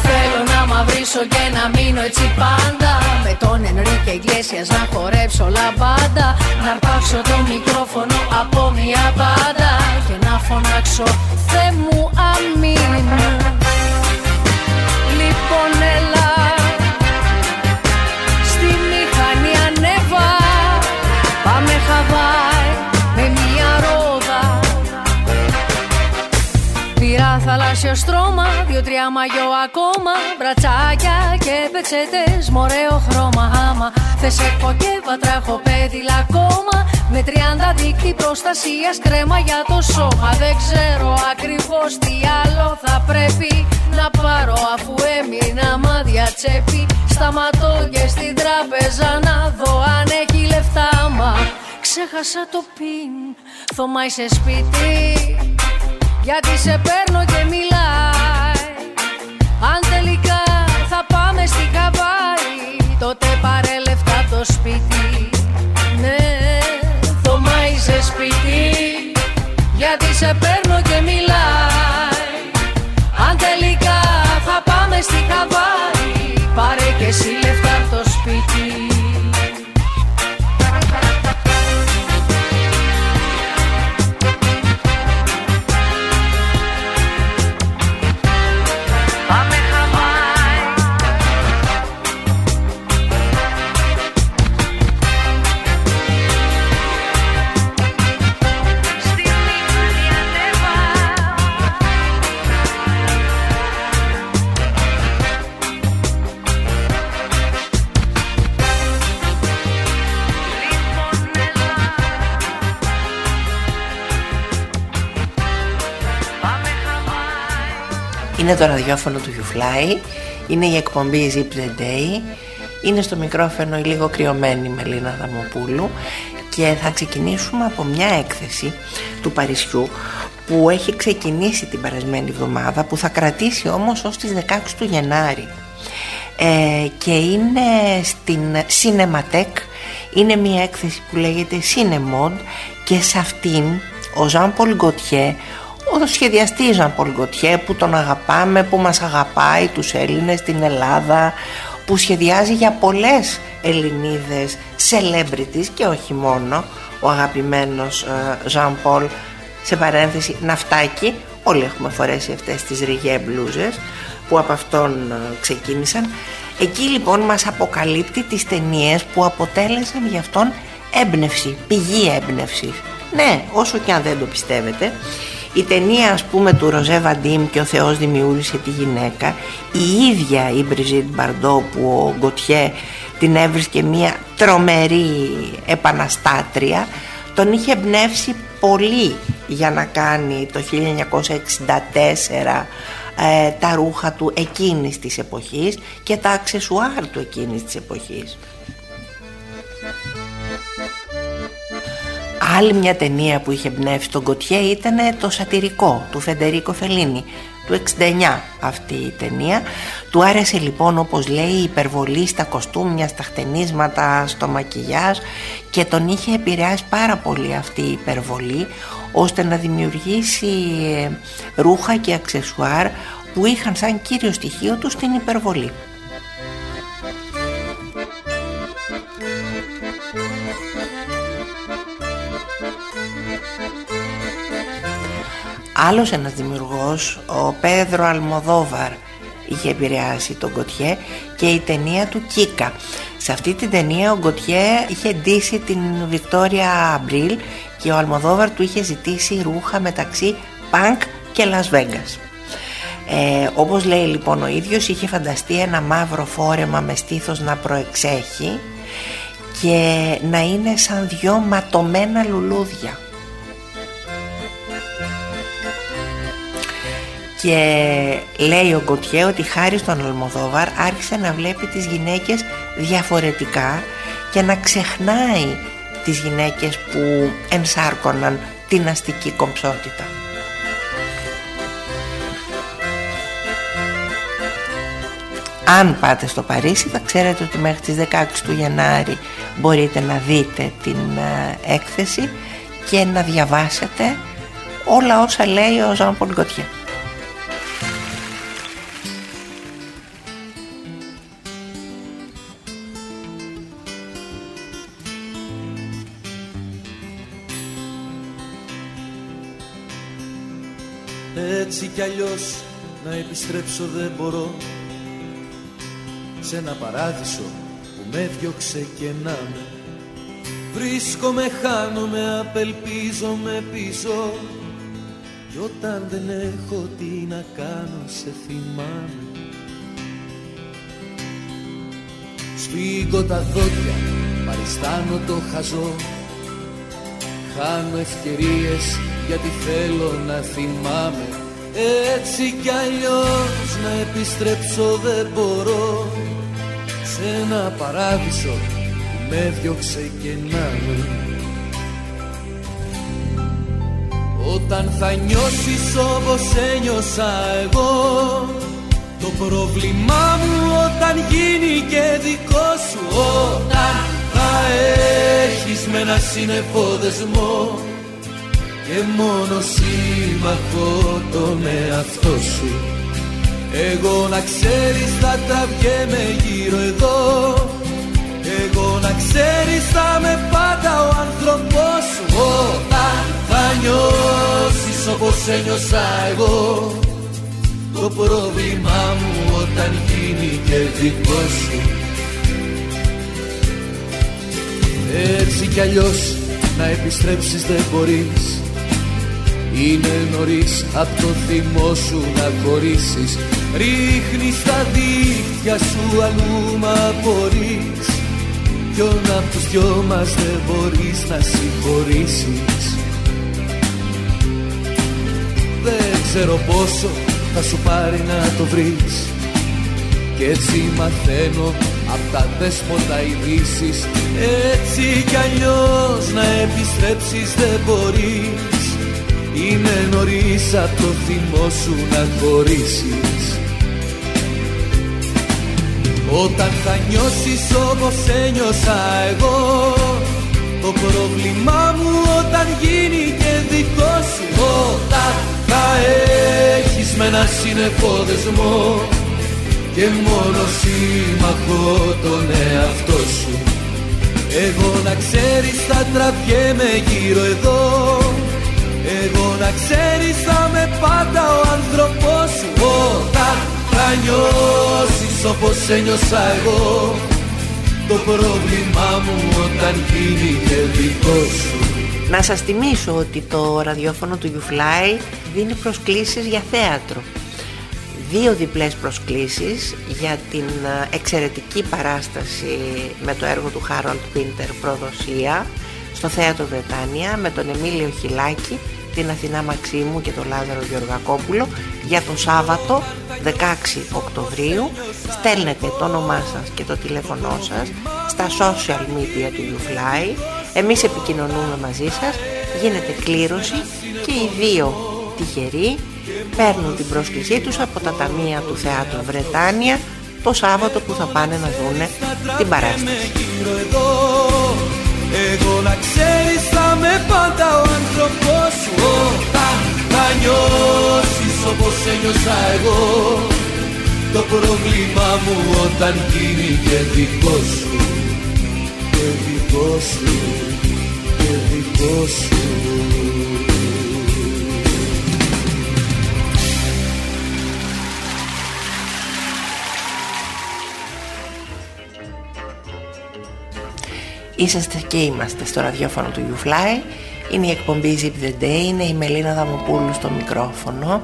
Θέλω να μαυρίσω και να μείνω έτσι πάντα. Με τον Ενρίκε Ιγκλέσιας να χορέψω λαμπάντα. Να αρπάξω το μικρόφωνο από μια πάντα Και να φωνάξω Θε μου αμήν Λοιπόν έλα Πήρα θαλάσσιο στρώμα, δύο-τρία μαγιό ακόμα. Μπρατσάκια και πετσέτες, μωρέο χρώμα. Άμα Θες έχω και βατράχο πέδιλα ακόμα. Με τριάντα δίκτυ προστασίας κρέμα για το σώμα. Δεν ξέρω ακριβώς τι άλλο θα πρέπει να πάρω αφού έμεινα μάδια τσέπη. Σταματώ και στην τράπεζα να δω αν έχει λεφτά. Μα ξέχασα το πιν Θωμά είσαι σπίτι γιατί σε παίρνω και μιλάει. Αν τελικά θα πάμε στην Καβάη Τότε πάρε λεφτά το σπίτι. Ναι, Θωμά είσαι σπίτι. Γιατί σε παίρνω και μιλάει. Αν τελικά θα πάμε στην Καβάη Πάρε και εσύ λεφτά το σπίτι Είναι το ραδιόφωνο του YouFly Είναι η εκπομπή Zip the Day. Είναι στο μικρόφωνο η λίγο κρυωμένη Μελίνα Δαμοπούλου. Και θα ξεκινήσουμε από μια έκθεση του Παρισιού Που έχει ξεκινήσει την περασμένη εβδομάδα Που θα κρατήσει όμως ως τις 16 του Γενάρη. Ε, Και είναι στην Cinematheque Είναι μια έκθεση που λέγεται Cinemod. Και σε αυτήν ο Ζαν Πολ Γκοτιέ ο σχεδιαστής Ζαν Πολ που τον αγαπάμε, που μας αγαπάει τους Έλληνες στην Ελλάδα που σχεδιάζει για πολλές Ελληνίδες celebrities και όχι μόνο ο αγαπημένος Ζαν Πολ σε παρένθεση ναυτάκι όλοι έχουμε φορέσει αυτές τις ριγέ μπλούζες που από αυτόν ε, ξεκίνησαν εκεί λοιπόν μας αποκαλύπτει τις ταινίες που αποτέλεσαν για αυτόν έμπνευση, πηγή έμπνευση. ναι όσο και αν δεν το πιστεύετε η ταινία ας πούμε του Ροζέ Βαντίμ και ο Θεός δημιούργησε τη γυναίκα η ίδια η Μπριζίτ Μπαρντό που ο Γκοτιέ την έβρισκε μια τρομερή επαναστάτρια τον είχε εμπνεύσει πολύ για να κάνει το 1964 ε, τα ρούχα του εκείνης της εποχής και τα αξεσουάρ του εκείνης της εποχής. Άλλη μια ταινία που είχε εμπνεύσει τον Κοτιέ ήταν το σατυρικό του Φεντερίκο Φελίνη του 69 αυτή η ταινία του άρεσε λοιπόν όπως λέει η υπερβολή στα κοστούμια, στα χτενίσματα, στο μακιγιάζ και τον είχε επηρεάσει πάρα πολύ αυτή η υπερβολή ώστε να δημιουργήσει ε, ρούχα και αξεσουάρ που είχαν σαν κύριο στοιχείο του την υπερβολή. Άλλος ένας δημιουργός, ο Πέδρο Αλμοδόβαρ, είχε επηρεάσει τον Γκοτιέ και η ταινία του Κίκα. Σε αυτή την ταινία ο Γκοτιέ είχε ντύσει την Βικτόρια Αμπρίλ και ο Αλμοδόβαρ του είχε ζητήσει ρούχα μεταξύ Πανκ και Las Vegas. ε, όπως λέει λοιπόν ο ίδιος είχε φανταστεί ένα μαύρο φόρεμα με στήθος να προεξέχει και να είναι σαν δυο ματωμένα λουλούδια και λέει ο Γκοτιέ ότι χάρη στον Αλμοδόβαρ άρχισε να βλέπει τις γυναίκες διαφορετικά και να ξεχνάει τις γυναίκες που ενσάρκωναν την αστική κομψότητα. Αν πάτε στο Παρίσι θα ξέρετε ότι μέχρι τις 16 του Γενάρη μπορείτε να δείτε την ε, έκθεση και να διαβάσετε όλα όσα λέει ο Ζαν Πολγκοτιέ. Έτσι κι αλλιώς να επιστρέψω δεν μπορώ. Σε ένα παράδεισο που με διώξε και να με. Βρίσκομαι, χάνομαι, απελπίζομαι πίσω. Κι όταν δεν έχω τι να κάνω σε θυμάμαι. Σφίγγω τα δόντια, παριστάνω το χαζό. Χάνω ευκαιρίες γιατί θέλω να θυμάμαι Έτσι κι αλλιώς να επιστρέψω δεν μπορώ. Σε ένα παράδεισο που με διώξε και να με. Όταν θα νιώσεις όπως ένιωσα εγώ Το πρόβλημά μου όταν γίνει και δικό σου. Όταν θα έχεις με ένα σύννεφο δεσμό και μόνο σύμμαχο τον εαυτό σου. Εγώ να ξέρεις θα τα βγαίνε γύρω εδώ. Εγώ να ξέρεις θα με πάντα ο άνθρωπός σου. Όταν θα νιώσεις όπως ένιωσα εγώ Το πρόβλημά μου όταν γίνει και δικό σου. Έτσι κι αλλιώς να επιστρέψεις δεν μπορείς είναι νωρίς από το θυμό σου να χωρίσεις. Ρίχνεις τα δίχτυα σου αλλού μα απορείς. Ποιον απ' τους δυο μας δεν μπορείς να συγχωρήσεις. Δεν ξέρω πόσο θα σου πάρει να το βρεις. Κι έτσι μαθαίνω απ' τα δέσποτα ειδήσεις. Έτσι κι αλλιώς να επιστρέψεις δεν μπορείς είναι νωρίς από το θυμό σου να χωρίσεις. Όταν θα νιώσεις όπως ένιωσα εγώ Το πρόβλημά μου όταν γίνει και δικό σου. Όταν θα έχεις με ένα σύννεφο δεσμό Και μόνο σύμμαχο τον εαυτό σου. Εγώ να ξέρεις θα τραβιέμαι γύρω εδώ εγώ να ξέρεις θα με πάντα ο άνθρωπός σου Όταν θα νιώσεις όπως ένιωσα εγώ. Το πρόβλημά μου όταν γίνει και δικό σου. Να σας θυμίσω ότι το ραδιόφωνο του YouFly δίνει προσκλήσεις για θέατρο. Δύο διπλές προσκλήσεις για την ε, εξαιρετική παράσταση με το έργο του Χάρολτ Πίντερ «Προδοσία» στο Θέατρο Βρετάνια με τον Εμίλιο Χιλάκη, την Αθηνά Μαξίμου και τον Λάζαρο Γεωργακόπουλο για το Σάββατο 16 Οκτωβρίου. Στέλνετε το όνομά σας και το τηλέφωνό σας στα social media του YouFly. Εμείς επικοινωνούμε μαζί σας. Γίνεται κλήρωση και οι δύο τυχεροί παίρνουν την πρόσκλησή τους από τα ταμεία του Θεάτρου Βρετάνια το Σάββατο που θα πάνε να δούνε την παράσταση εγώ να ξέρεις θα με πάντα ο άνθρωπός σου. Όταν θα νιώσεις όπως ένιωσα εγώ Το πρόβλημά μου όταν γίνει και δικό σου. Και δικό σου Και δικό σου Είσαστε και είμαστε στο ραδιόφωνο του YouFly. Είναι η εκπομπή Zip the Day Είναι η Μελίνα Δαμοπούλου στο μικρόφωνο.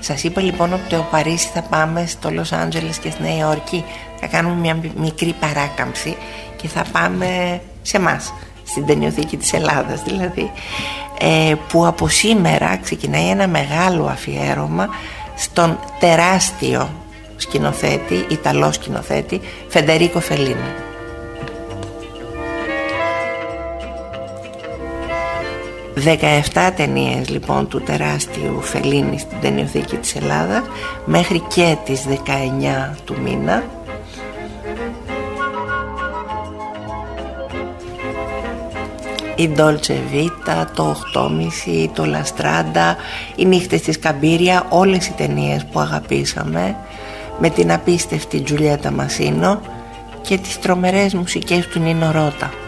Σας είπα λοιπόν ότι το Παρίσι θα πάμε στο Λος Άντζελες και στη Νέα Υόρκη. Θα κάνουμε μια μικρή παράκαμψη και θα πάμε σε εμάς, στην ταινιοθήκη της Ελλάδας δηλαδή ε, που από σήμερα ξεκινάει ένα μεγάλο αφιέρωμα στον τεράστιο σκηνοθέτη, Ιταλό σκηνοθέτη Φεντερίκο Φελίνη 17 ταινίες λοιπόν του τεράστιου Φελίνη στην ταινιοθήκη της Ελλάδας μέχρι και τις 19 του μήνα η Dolce Vita, το 8.30, το Λαστράντα, οι νύχτες της Καμπύρια, όλες οι ταινίες που αγαπήσαμε με την απίστευτη Τζουλιέτα Μασίνο και τις τρομερές μουσικές του Νίνο Ρώτα.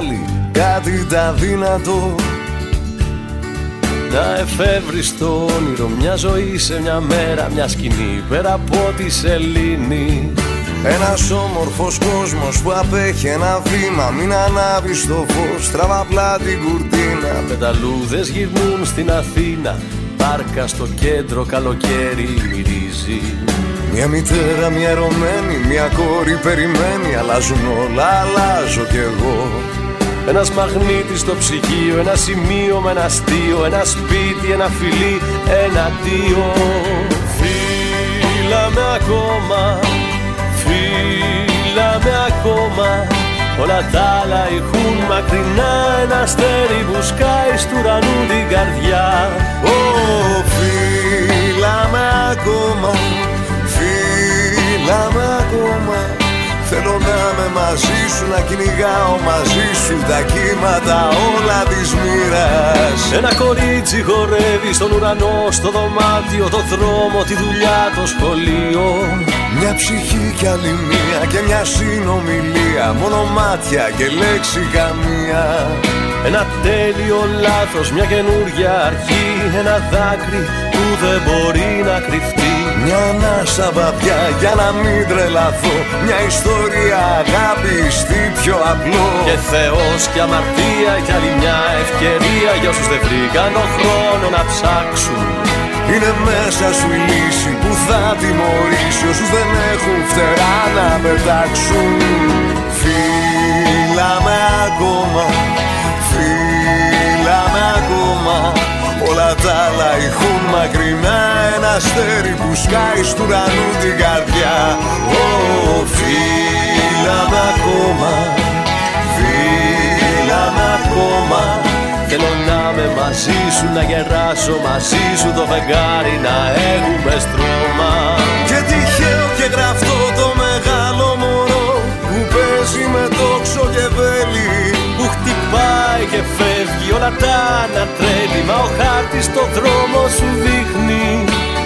Σπατάλη κάτι τα δύνατο. Να εφεύρεις το όνειρο μια ζωή σε μια μέρα μια σκηνή πέρα από τη σελήνη. Ένας όμορφος κόσμος που απέχει ένα βήμα Μην ανάβεις το φως, τραβά απλά την κουρτίνα. Πεταλούδες γυρνούν στην Αθήνα Πάρκα στο κέντρο καλοκαίρι μυρίζει. Μια μητέρα, μια ερωμένη, μια κόρη περιμένει Αλλάζουν όλα, αλλάζω κι εγώ Ένας μαγνήτης στο ψυγείο, ένα σημείο με ένα αστείο Ένα σπίτι, ένα φιλί, ένα δύο Φίλα με ακόμα, φίλα με ακόμα. Όλα τα άλλα ηχούν μακρινά Ένα αστέρι που σκάει στου ουρανού την καρδιά. Ω, φίλα με ακόμα Μιλάμε ακόμα Θέλω να είμαι μαζί σου Να κυνηγάω μαζί σου Τα κύματα όλα της μοίρας. Ένα κορίτσι χορεύει στον ουρανό Στο δωμάτιο, το δρόμο, τη δουλειά, το σχολείο. Μια ψυχή κι άλλη μία Και μια συνομιλία Μόνο μάτια και λέξη καμία. Ένα τέλειο λάθος, μια καινούργια αρχή Ένα δάκρυ που δεν μπορεί να κρυφτεί Μια ανάσα βαβιά για να μην τρελαθώ. Μια ιστορία αγάπη στη πιο απλό. Και Θεός και αμαρτία κι άλλη μια ευκαιρία Για όσους δεν βρήκαν τον χρόνο να ψάξουν. Είναι μέσα σου η λύση που θα τιμωρήσει όσους δεν έχουν φτερά να πετάξουν. Φίλα με ακόμα Φύλαμε ακόμα Όλα τα άλλα. Ηχούν μακρινά Ένα αστέρι που σκάει στου ουρανού την καρδιά. Ω, φύλαμε ακόμα Φύλαμε ακόμα. Θέλω να είμαι μαζί σου, να γεράσω μαζί σου το φεγγάρι να έχουμε στρώμα. Και τυχαίο και γραφτό το μεγάλο μωρό που παίζει με τόξο και βέλη πάει και φεύγει όλα τα ανατρέλει Μα ο χάρτης το δρόμο σου δείχνει.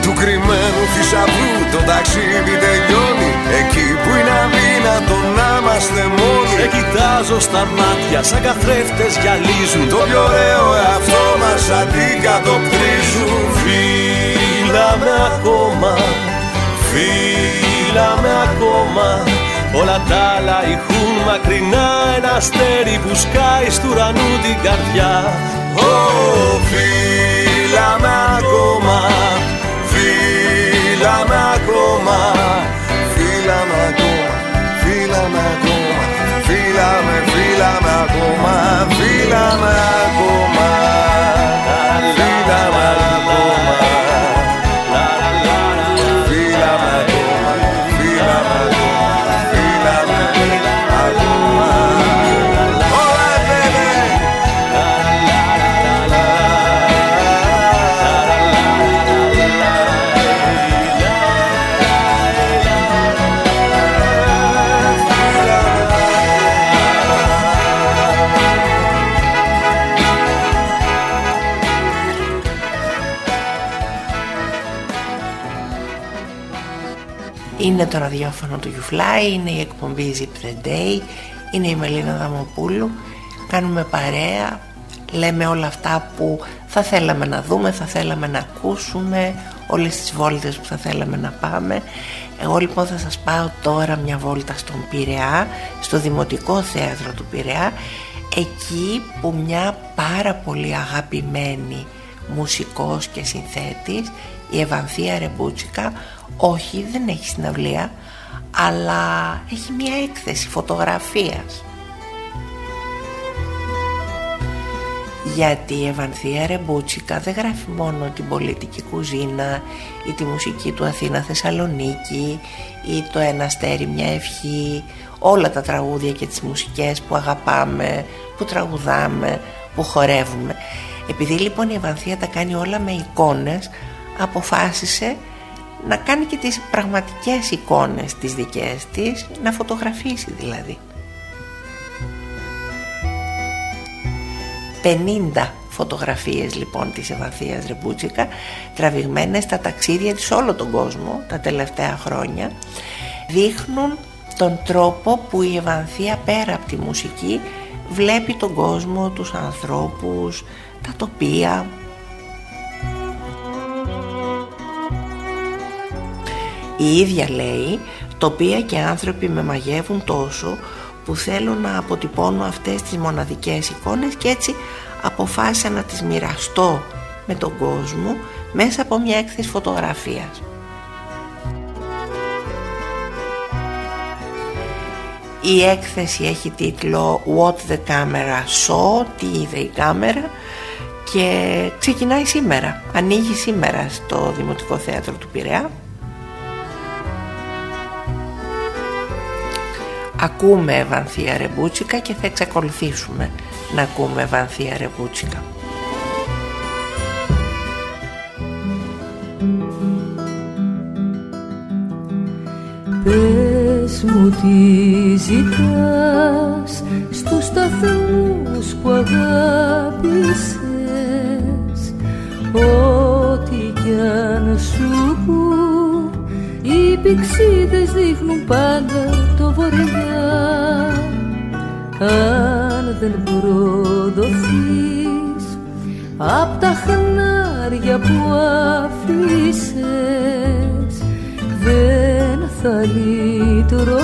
Του κρυμμένου θησαυρού το ταξίδι τελειώνει. Εκεί που είναι αδύνατο να είμαστε μόνοι Σε κοιτάζω στα μάτια σαν καθρέφτες γυαλίζουν. Το πιο ωραίο εαυτό μας αντικατοπτρίζουν. Φίλα με ακόμα, φίλα με ακόμα Όλα τα άλλα ηχούν μακρινά Ένα αστέρι που σκάει στου ουρανού την καρδιά. Ω, φίλα με ακόμα Φίλα με ακόμα Φίλα με ακόμα Φίλα με ακόμα Φίλα με, φίλα με ακόμα Φίλα με ακόμα Φίλα με ακόμα Είναι το ραδιόφωνο του YouFly, είναι η εκπομπή Zip the Day, Είναι η Μελίνα Δαμοπούλου. Κάνουμε παρέα Λέμε όλα αυτά που θα θέλαμε να δούμε Θα θέλαμε να ακούσουμε Όλες τις βόλτες που θα θέλαμε να πάμε. Εγώ λοιπόν θα σας πάω τώρα μια βόλτα στον Πειραιά Στο Δημοτικό Θέατρο του Πειραιά Εκεί που μια πάρα πολύ αγαπημένη μουσικός και συνθέτης η Ευανθία Ρεμπούτσικα όχι δεν έχει συναυλία αλλά έχει μια έκθεση φωτογραφίας. Γιατί η Ευανθία Ρεμπούτσικα δεν γράφει μόνο την πολιτική κουζίνα ή τη μουσική του Αθήνα Θεσσαλονίκη ή το ένα αστέρι μια ευχή όλα τα τραγούδια και τις μουσικές που αγαπάμε, που τραγουδάμε, που χορεύουμε. Επειδή λοιπόν η Ευανθία τα κάνει όλα με εικόνες αποφάσισε να κάνει και τις πραγματικές εικόνες τις δικές της να φωτογραφίσει δηλαδή. 50 φωτογραφίες λοιπόν της Ευανθίας Ρεμπούτσικα τραβηγμένες στα ταξίδια της όλο τον κόσμο τα τελευταία χρόνια δείχνουν τον τρόπο που η Ευανθία πέρα από τη μουσική βλέπει τον κόσμο, τους ανθρώπους, τα τοπία Η ίδια λέει τοπία και άνθρωποι με μαγεύουν τόσο που θέλω να αποτυπώνω αυτές τις μοναδικές εικόνες και έτσι αποφάσισα να τις μοιραστώ με τον κόσμο μέσα από μια έκθεση φωτογραφίας. Η έκθεση έχει τίτλο What the Camera Saw, τι είδε η κάμερα και ξεκινάει σήμερα, ανοίγει σήμερα στο Δημοτικό Θέατρο του Πειραιά. Ακούμε Ευανθία Ρεμπούτσικα και θα εξακολουθήσουμε να ακούμε Ευανθία Ρεμπούτσικα. Πες μου τι ζητάς στους σταθμούς που αγάπησες Ό,τι κι αν σου πω οι πηξίδες δείχνουν πάντα το βορειά Αν δεν προδοθείς απ' τα χνάρια που αφήσες δεν θα λυτρωθείς.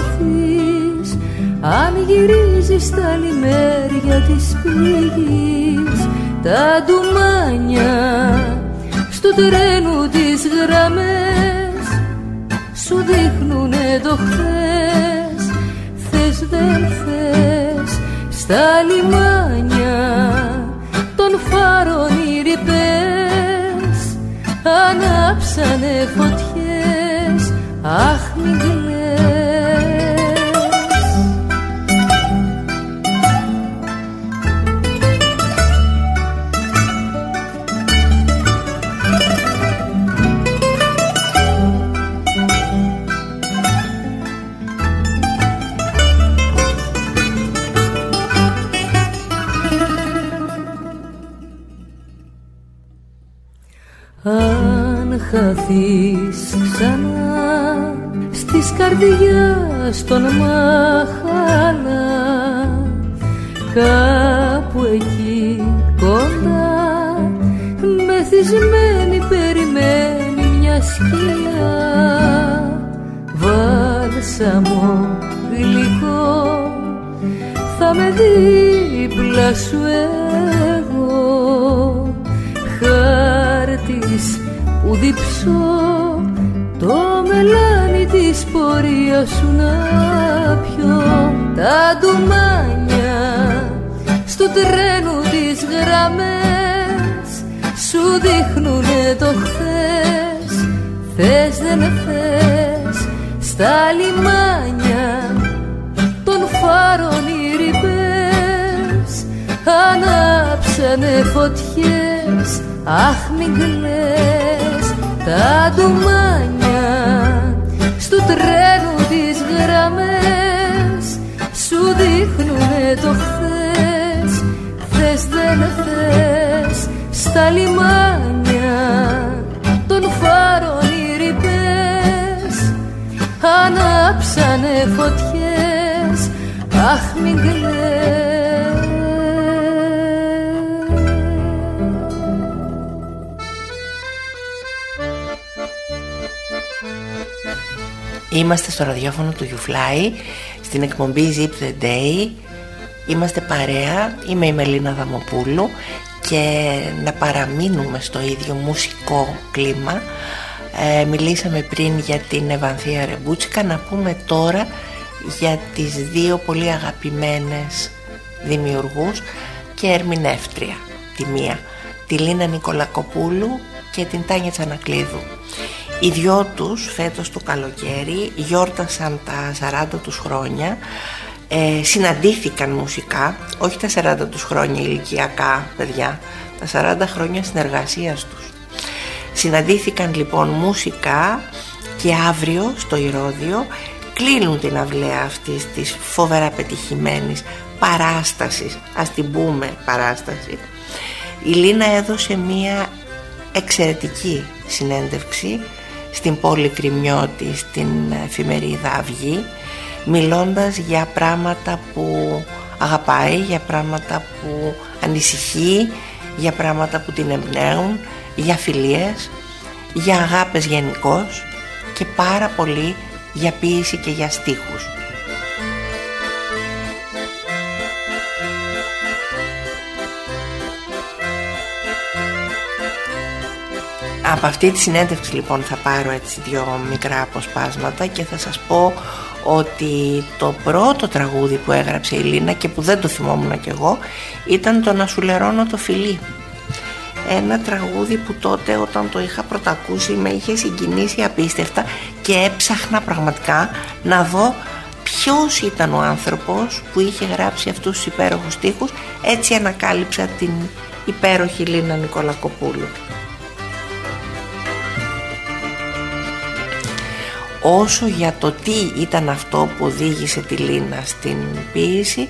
Αν γυρίζεις τα λιμέρια της πληγής τα ντουμάνια στο τρένου τις γραμμές σου δείχνουνε το χθες. Θες δεν θες στα λιμάνια των φάρων οι ρηπές. Ανάψανε φωτιές αχ μην χαθείς ξανά στις καρδιάς των μαχαλά κάπου εκεί κοντά μεθυσμένη περιμένει μια σκιά βάλσαμο γλυκό θα με δίπλα σου εγώ. χάρτης που διψώ το μελάνι της πορείας σου να πιω. Τα ντουμάνια στο τρένο τις γραμμές σου δείχνουνε το χθες. Θες δεν θες στα λιμάνια των φάρων οι ρηπές ανάψανε φωτιές. Αχ μην κλαις τα ντουμάνια στο τρένο τις γραμμές σου δείχνουνε το χθες. Θες δεν θες στα λιμάνια των φάρων οι ρηπές. Ανάψανε φωτιές Αχ μην Είμαστε στο ραδιόφωνο του YouFly στην εκπομπή Zip the Day. Είμαστε παρέα, είμαι η Μελίνα Δαμοπούλου και να παραμείνουμε στο ίδιο μουσικό κλίμα. Ε, μιλήσαμε πριν για την Ευανθία Ρεμπούτσικα. Να πούμε τώρα για τις δύο πολύ αγαπημένες δημιουργούς και ερμηνεύτρια. Τη μία τη Λίνα Νικολακοπούλου και την Τάνια Τσανακλείδου οι δυο τους φέτος το καλοκαίρι γιόρτασαν τα 40 τους χρόνια ε, συναντήθηκαν μουσικά όχι τα 40 τους χρόνια ηλικιακά παιδιά τα 40 χρόνια συνεργασίας τους. Συναντήθηκαν λοιπόν μουσικά και αύριο στο Ηρώδιο κλείνουν την αυλαία αυτής της φοβερά πετυχημένης παράστασης ας την πούμε παράσταση. Η Λίνα έδωσε μία εξαιρετική συνέντευξη στην πόλη Κρυμιώτη στην εφημερίδα Αυγή μιλώντας για πράγματα που αγαπάει, για πράγματα που ανησυχεί, για πράγματα που την εμπνέουν, για φιλίες, για αγάπες γενικώς και πάρα πολύ για ποίηση και για στίχους. Από αυτή τη συνέντευξη λοιπόν θα πάρω έτσι δύο μικρά αποσπάσματα και θα σας πω ότι το πρώτο τραγούδι που έγραψε η Λίνα και που δεν το θυμόμουν κι εγώ ήταν το «Να σου λερώνω το φιλί». Ένα τραγούδι που τότε όταν το είχα πρωτακούσει με είχε συγκινήσει απίστευτα και έψαχνα πραγματικά να δω ποιος ήταν ο άνθρωπος που είχε γράψει αυτούς τους υπέροχους στίχους έτσι ανακάλυψα την υπέροχη Λίνα Νικολακοπούλου. Όσο για το τι ήταν αυτό που οδήγησε τη Λίνα στην ποίηση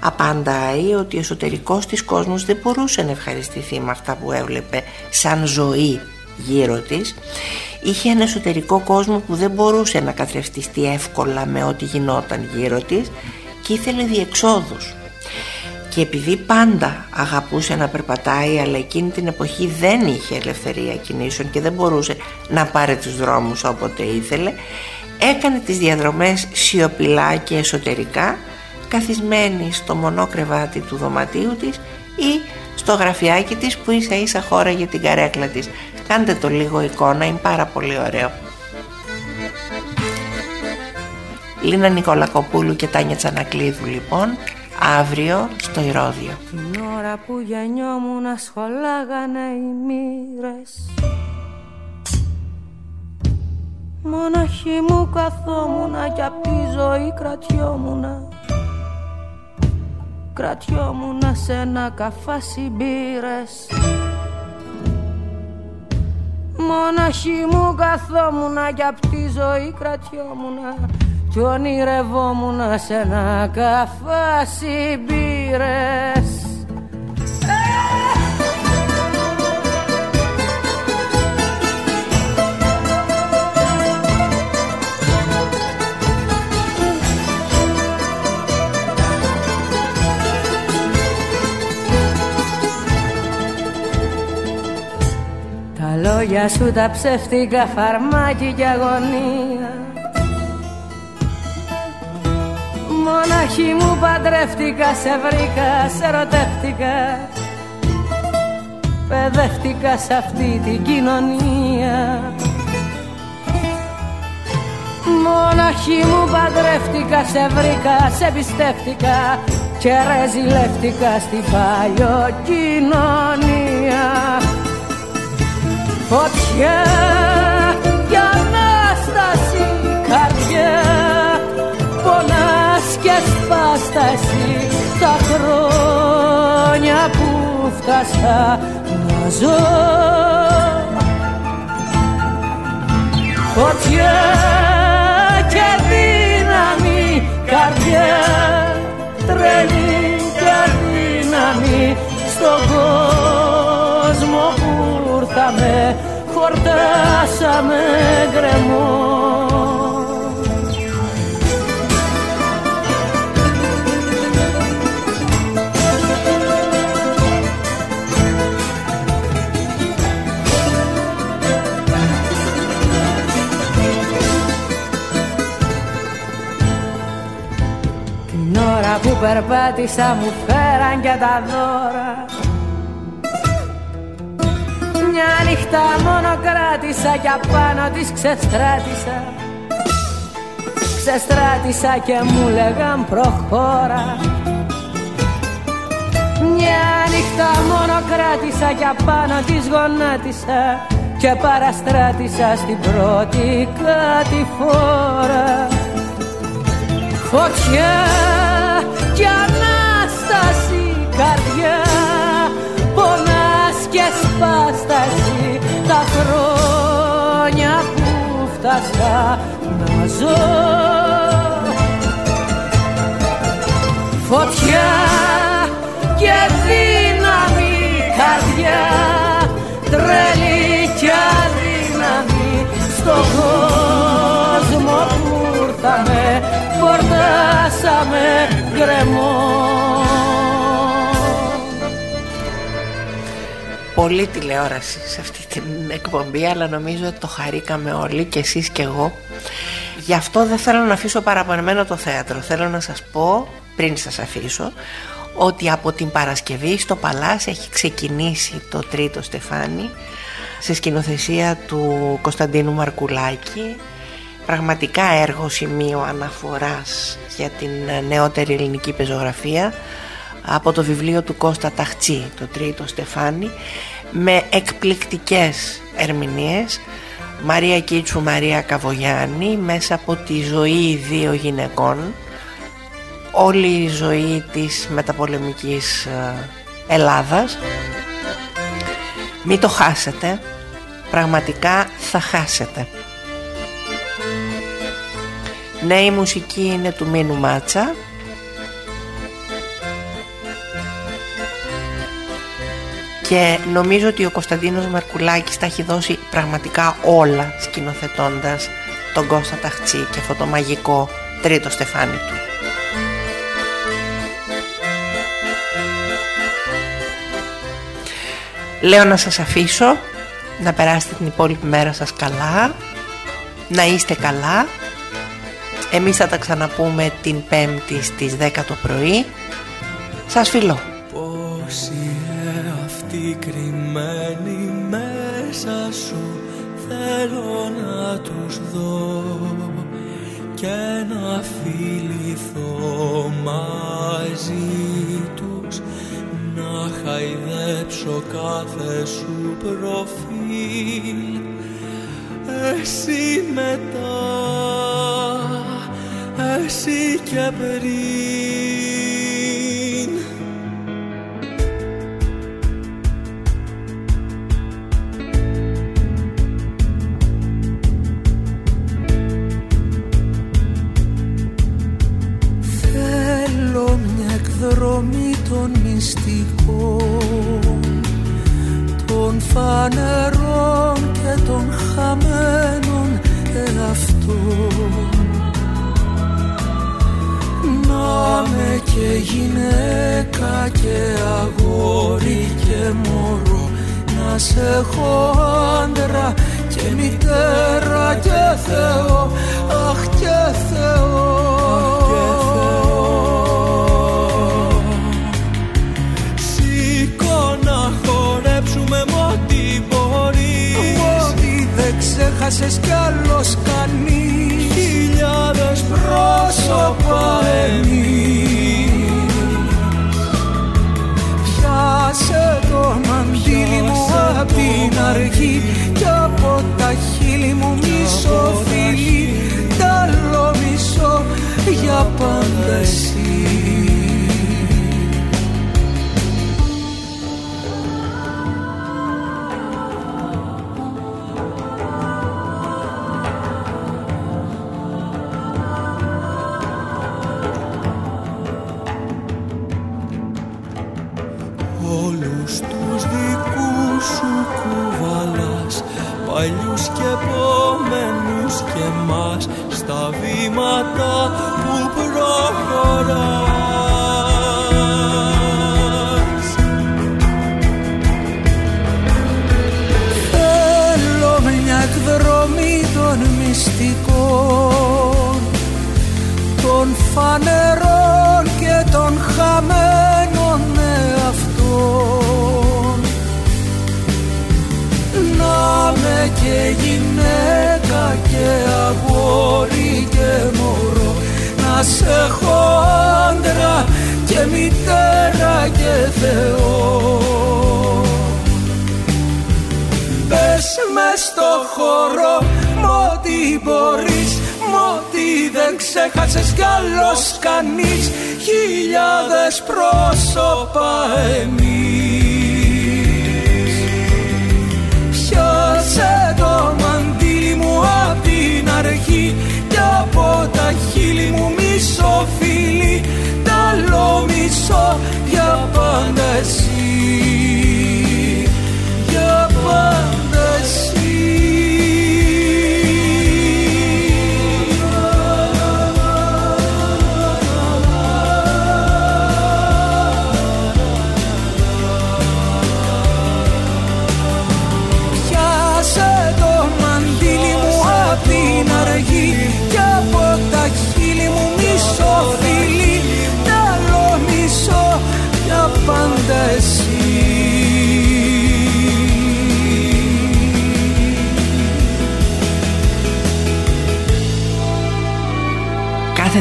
απαντάει ότι ο εσωτερικός της κόσμος δεν μπορούσε να ευχαριστηθεί με αυτά που έβλεπε σαν ζωή γύρω της. Είχε ένα εσωτερικό κόσμο που δεν μπορούσε να καθρεφτιστεί εύκολα με ό,τι γινόταν γύρω της και ήθελε διεξόδους και επειδή πάντα αγαπούσε να περπατάει αλλά εκείνη την εποχή δεν είχε ελευθερία κινήσεων και δεν μπορούσε να πάρει τους δρόμους όποτε ήθελε έκανε τις διαδρομές σιωπηλά και εσωτερικά καθισμένη στο μονό κρεβάτι του δωματίου της ή στο γραφιάκι της που ίσα ίσα χώρα για την καρέκλα της. Κάντε το λίγο εικόνα είναι πάρα πολύ ωραίο. Λίνα Νικολακοπούλου και Τάνια Τσανακλείδου λοιπόν αύριο στο Ηρώδιο. Την ώρα που γεννιόμουν σχολάγανε οι μοίρες. Μοναχή μου καθόμουνα κι απ' τη ζωή κρατιόμουνα. Κρατιόμουνα σε ένα καφάσι μπύρες Μοναχή μου καθόμουνα κι απ' τη ζωή κρατιόμουνα κι ονειρευόμουν σε ένα καφάσι μπύρες Τα λόγια σου τα ψεύτικα φαρμάκι και αγωνία Μοναχή μου παντρεύτηκα, σε βρήκα, σε ρωτεύτηκα. Παιδεύτηκα σε αυτή την κοινωνία. Μοναχή μου παντρεύτηκα, σε βρήκα, σε πιστεύτηκα και ρεζιλεύτηκα στην κοινωνία. Φωτιά φτάσα να ζω. Φωτιά και δύναμη καρδιά τρελή και δύναμη στον κόσμο που ήρθαμε χορτάσαμε γκρεμό περπάτησα μου φέραν και τα δώρα. Μια νύχτα μόνο κράτησα και απάνω της ξεστράτησα. Ξεστράτησα και μου λέγαν προχώρα. Μια νύχτα μόνο κράτησα και απάνω της γονάτισα και παραστράτησα στην πρώτη κατηφόρα Φωτιά και Ανάσταση καρδιά Πονάς και σπάσταση τα χρόνια που φτάσα να ζω. Φωτιά και δύναμη καρδιά τρελή και αδύναμη στον κόσμο που ήρθαμε φορτάσαμε γκρεμό. Πολύ τηλεόραση σε αυτή την εκπομπή αλλά νομίζω ότι το χαρήκαμε όλοι και εσείς και εγώ. Γι' αυτό δεν θέλω να αφήσω παραπονεμένο το θέατρο. Θέλω να σας πω πριν σας αφήσω ότι από την Παρασκευή στο Παλάς έχει ξεκινήσει το τρίτο στεφάνι σε σκηνοθεσία του Κωνσταντίνου Μαρκουλάκη πραγματικά έργο σημείο αναφοράς για την νεότερη ελληνική πεζογραφία από το βιβλίο του Κώστα Ταχτσί το τρίτο στεφάνι με εκπληκτικές ερμηνείες. Μαρία Κίτσου Μαρία Καβογιάννη μέσα από τη ζωή δύο γυναικών. Όλη η ζωή της μεταπολεμικής ε, Ελλάδας. Μην το χάσετε. Πραγματικά θα χάσετε ναι η μουσική είναι του Μίνου Μάτσα. Και νομίζω ότι ο Κωνσταντίνος Μαρκουλάκης τα έχει δώσει πραγματικά όλα σκηνοθετώντας τον Κώστα Ταχτσί και αυτό το μαγικό τρίτο στεφάνι του. Λέω να σας αφήσω να περάσετε την υπόλοιπη μέρα σας καλά να είστε καλά εμείς θα τα ξαναπούμε την πέμπτη στις 10 το πρωί. Σας φιλώ. Πώς είναι αυτή κρυμμένη μέσα σου θέλω να τους δω και να φιληθώ μαζί τους να χαϊδέψω κάθε σου προφίλ. Εσύ μετά εσύ και πριν φανερών και των χαμένον εαυτόν Να με και γυναίκα και αγόρι και μωρό. Να σε έχω άντρα και μητέρα και Θεό. Πες μες στο χώρο ό,τι μπορείς Μ' ό,τι δεν ξέχασες κι άλλος κανείς Χιλιάδες πρόσωπα εμείς. Πιάσε το μαντίλι μου απ' την αρχή Κι από τα χείλη μου μισό φίλι Τ' άλλο μισό για πάντα εσύ. Για πάντα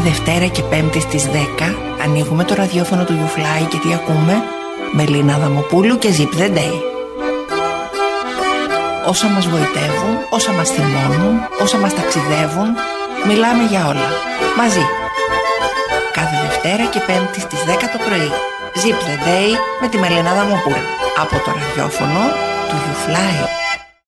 Κάθε Δευτέρα και Πέμπτη στις 10 ανοίγουμε το ραδιόφωνο του YouFly και τι ακούμε; Μελίνα Δαμοπούλου και Zip the Day. Όσα μας βοητεύουν, όσα μας θυμώνουν, όσα μας ταξιδεύουν, μιλάμε για όλα. Μαζί. Κάθε Δευτέρα και Πέμπτη στις 10 το πρωί. Zip the Day με τη Μελίνα Δαμοπούλου. Από το ραδιόφωνο του YouFly.